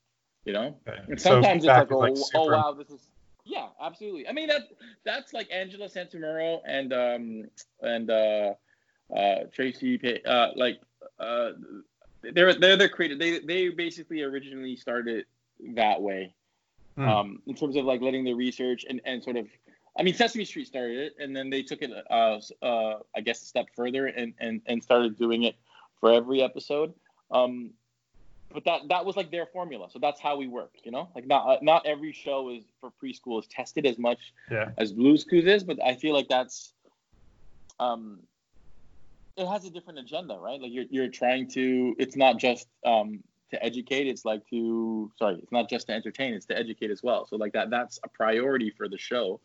you know. Okay. And sometimes so it's like, oh, super... oh wow, this is yeah, absolutely. I mean that that's like Angela Santomero and um and uh uh Traci uh like uh they're they're the creative they they basically originally started that way. Hmm. Um in terms of like letting the research and and sort of I mean Sesame Street started it and then they took it uh uh I guess a step further and and and started doing it for every episode. Um but that that was like their formula. So that's how we work, you know. Like not uh, not every show is for preschool is tested as much yeah. as Blue's Clues is, but I feel like that's um it has a different agenda, right? Like you're you're trying to it's not just um to educate, it's like to sorry, it's not just to entertain, it's to educate as well. So like that that's a priority for the show.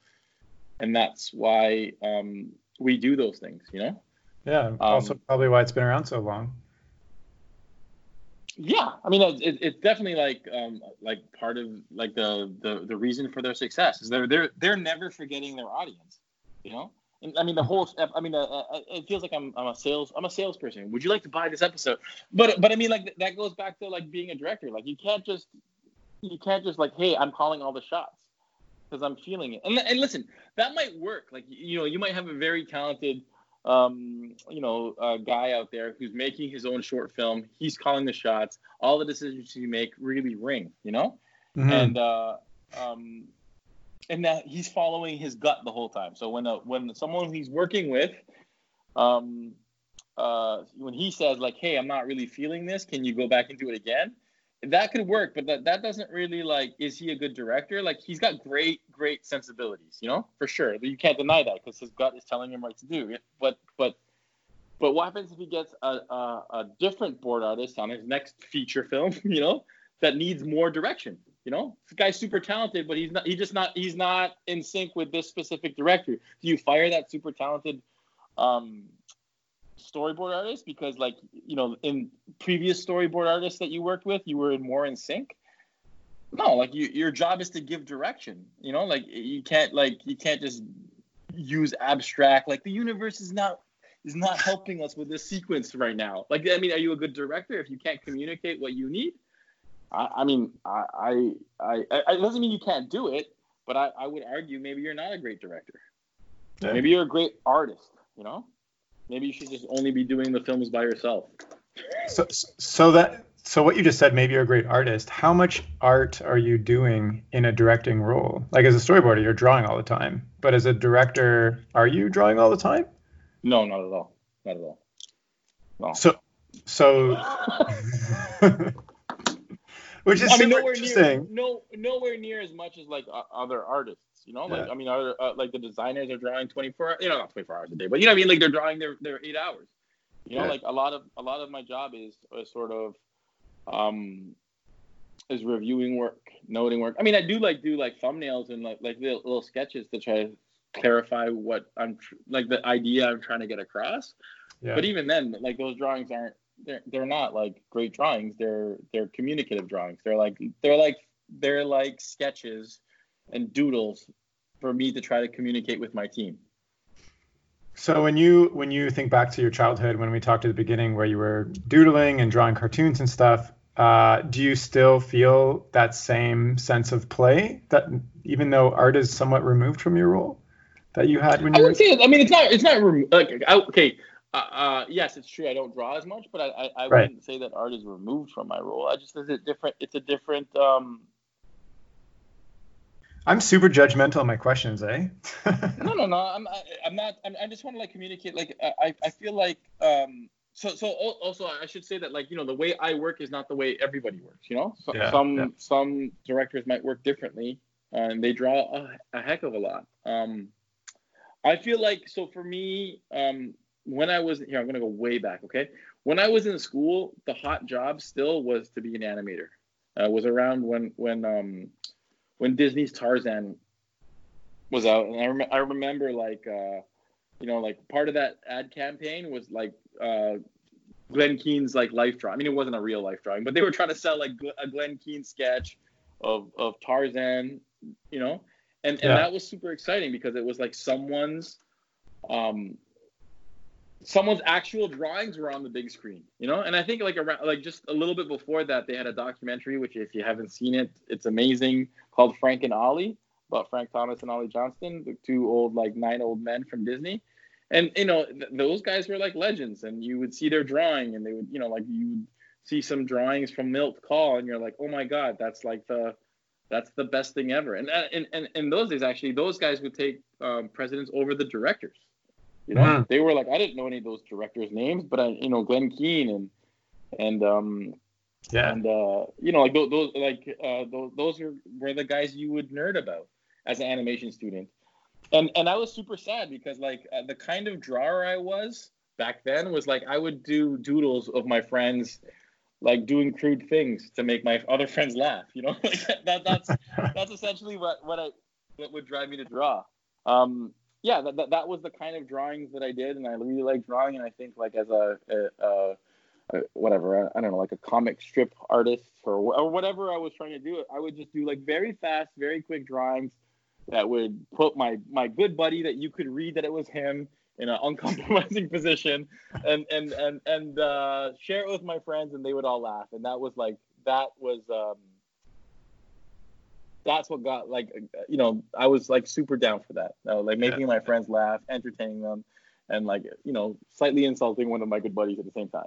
And that's why um we do those things, you know? Yeah, also um, probably why it's been around so long. Yeah, I mean, it, it's definitely like um, like part of like the, the the reason for their success is they're they're they're never forgetting their audience, you know. And, I mean, the whole. I mean, uh, uh, it feels like I'm I'm a sales I'm a salesperson. Would you like to buy this episode? But but I mean, like that goes back to like being a director. Like you can't just you can't just like, hey, I'm calling all the shots because I'm feeling it. And and listen, that might work. Like you know, you might have a very talented um, you know, a guy out there who's making his own short film. He's calling the shots. All the decisions you make really ring, you know, mm-hmm. and uh, um, and that he's following his gut the whole time. So when a, when someone he's working with, um, uh, when he says like, "Hey, I'm not really feeling this. Can you go back and do it again?" That could work, but that, that doesn't really like is he a good director? Like he's got great great sensibilities, you know, for sure. You can't deny that because his gut is telling him what to do. But but but what happens if he gets a, a, a different board artist on his next feature film, you know, that needs more direction? You know, this guy's super talented, but he's not. He just not. He's not in sync with this specific director. Do you fire that super talented um, storyboard artist because like you know in previous storyboard artists that you worked with you were more in sync? No like you, your job is to give direction you know? Like you can't like you can't just use abstract like the universe is not is not helping us with this sequence right now. Like i mean are you a good director if you can't communicate what you need? I, I mean I, I i it doesn't mean you can't do it but i i would argue maybe you're not a great director. Yeah. maybe you're a great artist you know Maybe you should just only be doing the films by yourself. So, so that so what you just said, maybe you're a great artist. How much art are you doing in a directing role? Like as a storyboarder, you're drawing all the time, but as a director, are you drawing all the time? No, not at all. Not at all. No. So, so, which is I mean, nowhere interesting. near, no, nowhere near as much as like uh, other artists. You know, like Yeah. I mean, other, uh, like the designers are drawing 24, you know, not 24 hours a day, but you know, what I mean, like they're drawing their their eight hours. You know, Yeah. like a lot of a lot of my job is, is sort of, um, is reviewing work, noting work. I mean, I do like do like thumbnails and like like little, little sketches to try to clarify what I'm tr- like the idea I'm trying to get across. Yeah. But even then, like those drawings aren't they're they're not like great drawings. They're they're communicative drawings. They're like they're like they're like sketches and doodles for me to try to communicate with my team. So when you when you think back to your childhood, when we talked at the beginning, where you were doodling and drawing cartoons and stuff, uh, do you still feel that same sense of play that even though art is somewhat removed from your role that you had when I you were? wouldn't say. I mean, it's not. It's not. rem- Like, I, okay. Uh, uh, yes, it's true. I don't draw as much, but I, I, I Right. wouldn't say that art is removed from my role. I just it's a different. It's a different. Um, I'm super judgmental in my questions, eh? no, no, no. I'm, I, I'm not. I'm, I just want to like communicate. Like, I, I feel like. Um, so, so also, I should say that like you know the way I work is not the way everybody works. You know, so, Yeah, some yeah. some directors might work differently, uh, and they draw a, a heck of a lot. Um, I feel like so for me, um, when I was here, I'm gonna go way back. Okay, when I was in school, the hot job still was to be an animator. Uh, was around when when um, when Disney's Tarzan was out, and I, rem- I remember like uh, you know like part of that ad campaign was like uh, Glenn Keane's like life drawing. I mean, it wasn't a real life drawing, but they were trying to sell like Gl- a Glenn Keane sketch of of Tarzan, you know, and and Yeah. that was super exciting because it was like someone's um someone's actual drawings were on the big screen you know? And i think like around like just a little bit before that they had a documentary which if you haven't seen it it's amazing called frank and ollie about frank thomas and ollie johnston the two old like nine old men from disney. And you know th- those guys were like legends and you would see their drawing and they would you know like you would see some drawings from milt kahl and you're like oh my god that's like the that's the best thing ever. And uh, and, and in those days actually those guys would take um, precedence over the directors you know Mhm. they were like i didn't know any of those directors names but i you know glenn keane and and um yeah. and uh you know like those, those like uh those, those are were the guys you would nerd about as an animation student and and i was super sad because like uh, the kind of drawer i was back then was like i would do doodles of my friends like doing crude things to make my other friends laugh you know like that that's that's essentially what what i what would drive me to draw um yeah that, that, that was the kind of drawings that i did and i really like drawing and i think like as a, a, a uh, whatever I, I don't know like a comic strip artist or, or whatever I was trying to do I would just do like very fast very quick drawings that would put my my good buddy that you could read that it was him in an uncompromising position and and and and uh, share it with my friends and they would all laugh. And that was like that was um that's what got like you know I was like super down for that uh, like making my friends laugh entertaining them and like you know slightly insulting one of my good buddies at the same time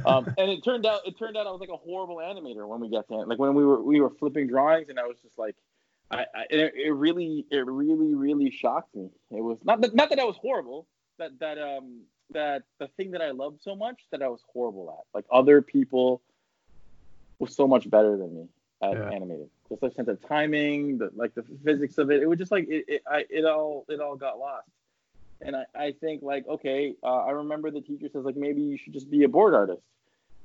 um, and it turned out it turned out I was like a horrible animator when we got to like when we were we were flipping drawings and I was just like I, I it, it really it really really shocked me. It was not that, not that I was horrible that that um that the thing that I loved so much that I was horrible at like other people was so much better than me at Yeah. animating. Just like sense of timing, the like the physics of it. It was just like it it, I, it all it all got lost. And I, I think like okay, uh, I remember the teacher says like maybe you should just be a board artist.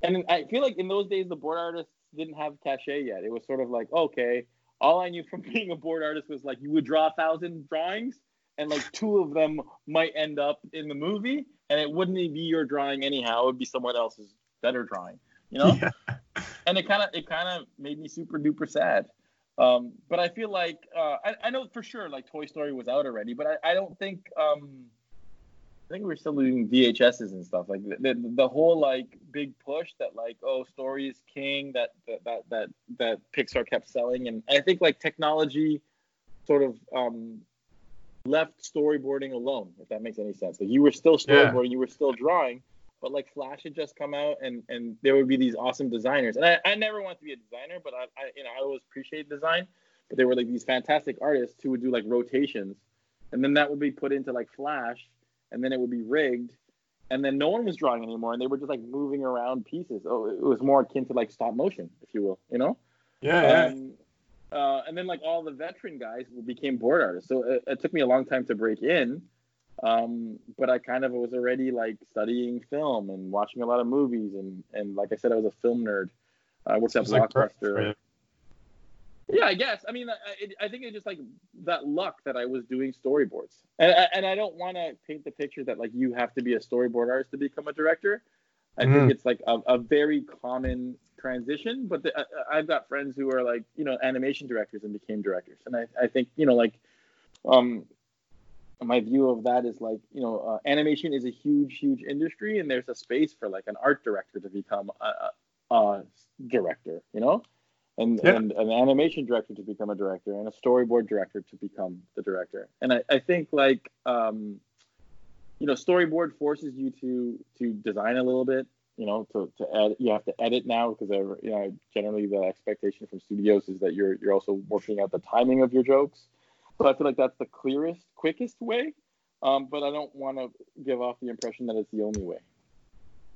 And I feel like in those days the board artists didn't have cachet yet. It was sort of like okay, all I knew from being a board artist was like you would draw a thousand drawings and like two of them might end up in the movie and it wouldn't be your drawing anyhow. It would be someone else's better drawing, you know? Yeah. And it kind of it kind of made me super duper sad. Um, but I feel like uh, I, I know for sure like Toy Story was out already, but I, I don't think um, I think we were still doing VHSs and stuff like the, the the whole like big push that like oh story is king that that that that, that Pixar kept selling and I think like technology sort of um, left storyboarding alone if that makes any sense like you were still Yeah. storyboarding you were still drawing but like Flash had just come out and and there would be these awesome designers and I, I never wanted to be a designer but I, I you know I always appreciate design but there were like these fantastic artists who would do like rotations and then that would be put into like Flash and then it would be rigged and then no one was drawing anymore, and they were just like moving around pieces. Oh, it was more akin to like stop motion, if you will, you know? Yeah. yeah. Um, uh, and then like all the veteran guys became board artists. So it, it took me a long time to break in. Um, but I kind of was already like studying film and watching a lot of movies, and and like I said, I was a film nerd. I worked at Blockbuster. Like yeah, I guess. I mean, I, I think it's just like that luck that I was doing storyboards, and and I don't want to paint the picture that like you have to be a storyboard artist to become a director. I mm. think it's like a, a, very common transition, but the, I, have got friends who are like you know animation directors and became directors, and I, I think you know like um my view of that is like you know uh, animation is a huge huge industry and there's a space for like an art director to become a, a, a director you know? And, yeah. and an animation director to become a director and a storyboard director to become the director. And i, I think like um, you know storyboard forces you to to design a little bit you know to, to edit you have to edit now because you know generally the expectation from studios is that you're you're also working out the timing of your jokes so i feel like that's the clearest quickest way. Um, but i don't want to give off the impression that it's the only way.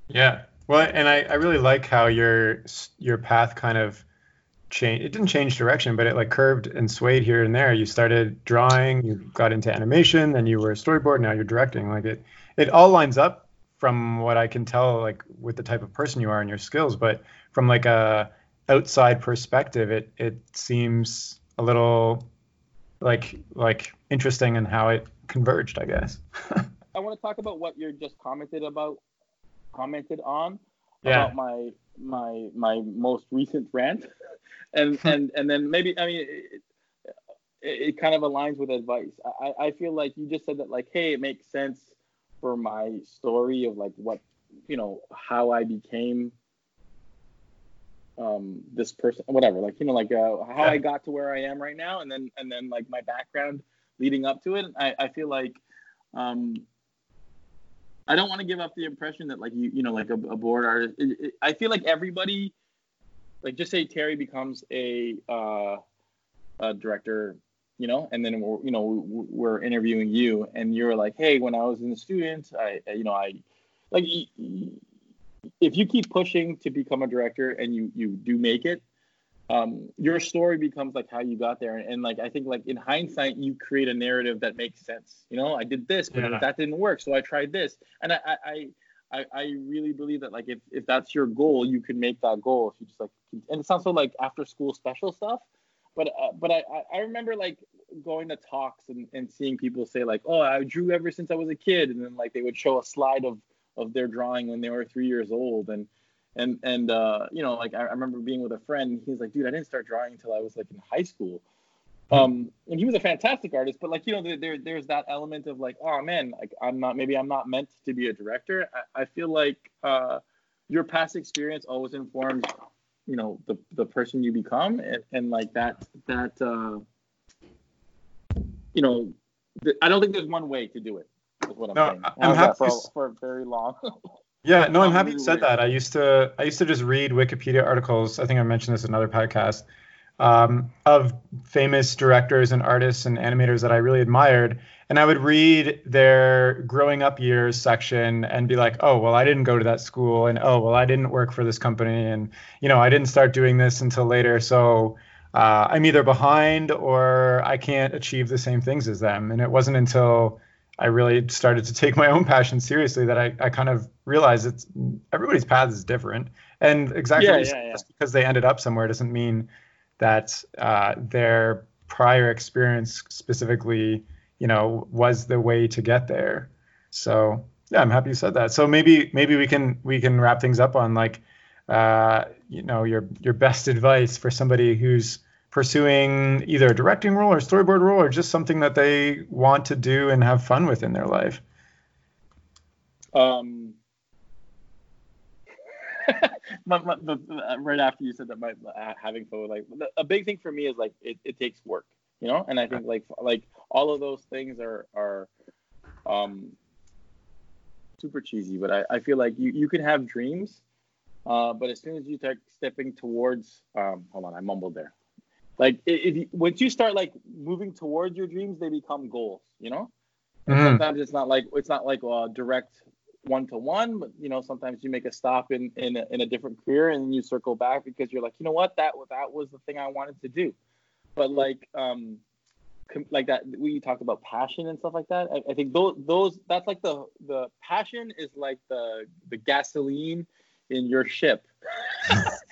Yeah. Well and i, I really like how your your path kind of changed. it didn't change direction but it like curved and swayed here and there. You started drawing you got into animation then you were a storyboard now you're directing. Like it it all lines up from what i can tell like with the type of person you are and your skills. But from like a outside perspective it it seems a little like like interesting in how it converged i guess i want to talk about what you just commented about commented on yeah. about my my my most recent rant, and hmm. and and then maybe I mean. It, it, it kind of aligns with advice. I, I feel like you just said that like, hey, it makes sense for my story of like what you know how I became um, this person, whatever, like you know, like uh, how. I got to where I am right now, and then and then like my background leading up to it. I, I feel like um, I don't want to give up the impression that like you you know like a, a board artist. It, it, I feel like everybody, like just say Terry becomes a, uh, a director, you know, and then we're you know we're interviewing you, and you're like, hey, when I was in the student, I you know I like if you keep pushing to become a director and you you do make it, um, your story becomes like how you got there. And, and, like I think like in hindsight, you create a narrative that makes sense. You know, I did this, but yeah. that didn't work, so I tried this. And I, I I I really believe that like if if that's your goal, you can make that goal. If you just like and it sounds so like after school special stuff. But uh, but I I remember like going to talks and, and seeing people say like, oh, I drew ever since I was a kid, and then like they would show a slide of of their drawing when they were three years old. And and and uh, you know like I, I, remember being with a friend he's like dude i didn't start drawing until i was like in high school. Um, and he was a fantastic artist but like you know there, there's that element of like oh man like i'm not maybe i'm not meant to be a director. I, I feel like uh, your past experience always informs you know the the person you become and, and like that that uh, you know th- i don't think there's one way to do it is what i'm no, saying i'm happy for, for very long Yeah, no, I'm happy you said that. I used to I used to just read Wikipedia articles. I think I mentioned this in another podcast um, of famous directors and artists and animators that I really admired, and I would read their growing up years section and be like, oh well, I didn't go to that school, and oh well, I didn't work for this company, and you know, I didn't start doing this until later, so. Uh, I'm either behind or I can't achieve the same things as them. And it wasn't until I really started to take my own passion seriously that I, I kind of realized it's everybody's path is different. And exactly yeah, yeah, yeah. just because they ended up somewhere doesn't mean that uh, their prior experience specifically, you know, was the way to get there. So yeah, I'm happy you said that. So maybe maybe we can we can wrap things up on like uh, you know your your best advice for somebody who's pursuing either a directing role or storyboard role or just something that they want to do and have fun with in their life? Um, my, my, the, uh, right after you said that, my uh, having fun, like a big thing for me is like it, it takes work, you know, and I think like like all of those things are are um super cheesy, but I, I feel like you, you can have dreams, uh, but as soon as you start stepping towards, um, hold on, I mumbled there like if you, once you start like moving towards your dreams they become goals you know mm-hmm. sometimes it's not like it's not like a direct one to one, but you know sometimes you make a stop in in a, in a different career and you circle back because you're like, you know what, that that was the thing I wanted to do. But like um like that we talked about passion and stuff like that. I, I think those those that's like the the passion is like the the gasoline in your ship.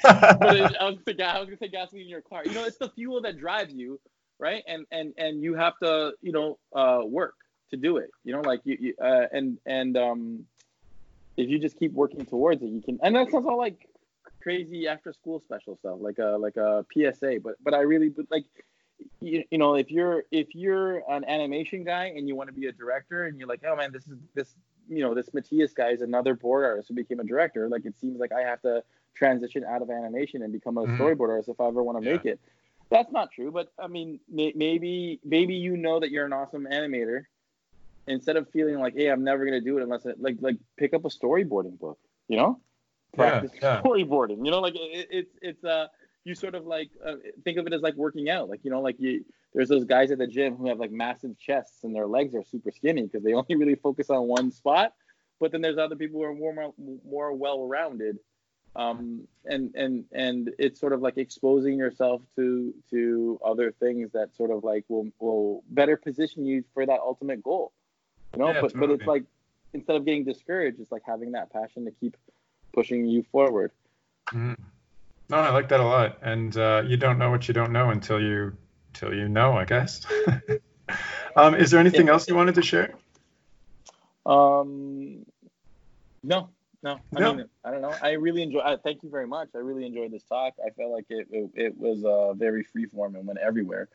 But it, I, was gonna, I was gonna say gasoline in your car. You know, it's the fuel that drives you, right? And and and you have to you know uh, work to do it. You know, like you, you uh, and and um, if you just keep working towards it, you can. And that sounds all like crazy after school special stuff, like a like a PSA. But but I really but like you, you know if you're if you're an animation guy and you want to be a director and you're like oh man this is this you know this Matthias guy is another board artist who became a director like it seems like I have to transition out of animation and become a mm-hmm. storyboard artist if I ever want to yeah. make it. That's not true, but I mean may, maybe maybe you know that you're an awesome animator instead of feeling like, hey, I'm never gonna do it unless it, like like pick up a storyboarding book, you know, practice yeah, yeah. storyboarding. You know, like it, it's it's uh you sort of like uh, think of it as like working out, like you know, like you there's those guys at the gym who have like massive chests and their legs are super skinny because they only really focus on one spot. But then there's other people who are more more well rounded. Um, and and and it's sort of like exposing yourself to to other things that sort of like will will better position you for that ultimate goal you know. Yeah, but totally. but it's like instead of getting discouraged, it's like having that passion to keep pushing you forward. Mm-hmm. No, I like that a lot. And uh, you don't know what you don't know until you until you know, I guess. um, is there anything yeah. else you wanted to share? Um, no, no. I no. mean, I don't know. I really enjoy. I, thank you very much. I really enjoyed this talk. I felt like it it, it was uh, very freeform and went everywhere.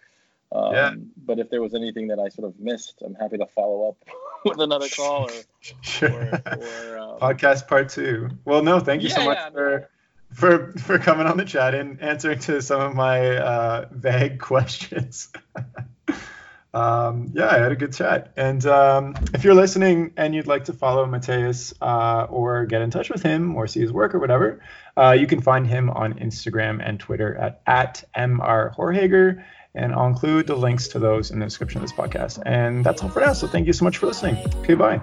Um, yeah. But if there was anything that I sort of missed, I'm happy to follow up with another call or, sure. or, or um, podcast part two. Well, no, thank you yeah, so much yeah, for for for coming on the chat and answering to some of my uh, vague questions. um, yeah, I had a good chat. And um, if you're listening and you'd like to follow Matthias uh, or get in touch with him or see his work or whatever, uh, you can find him on Instagram and Twitter at at mr horhager and I'll include the links to those in the description of this podcast. And that's all for now. So thank you so much for listening. Okay, bye.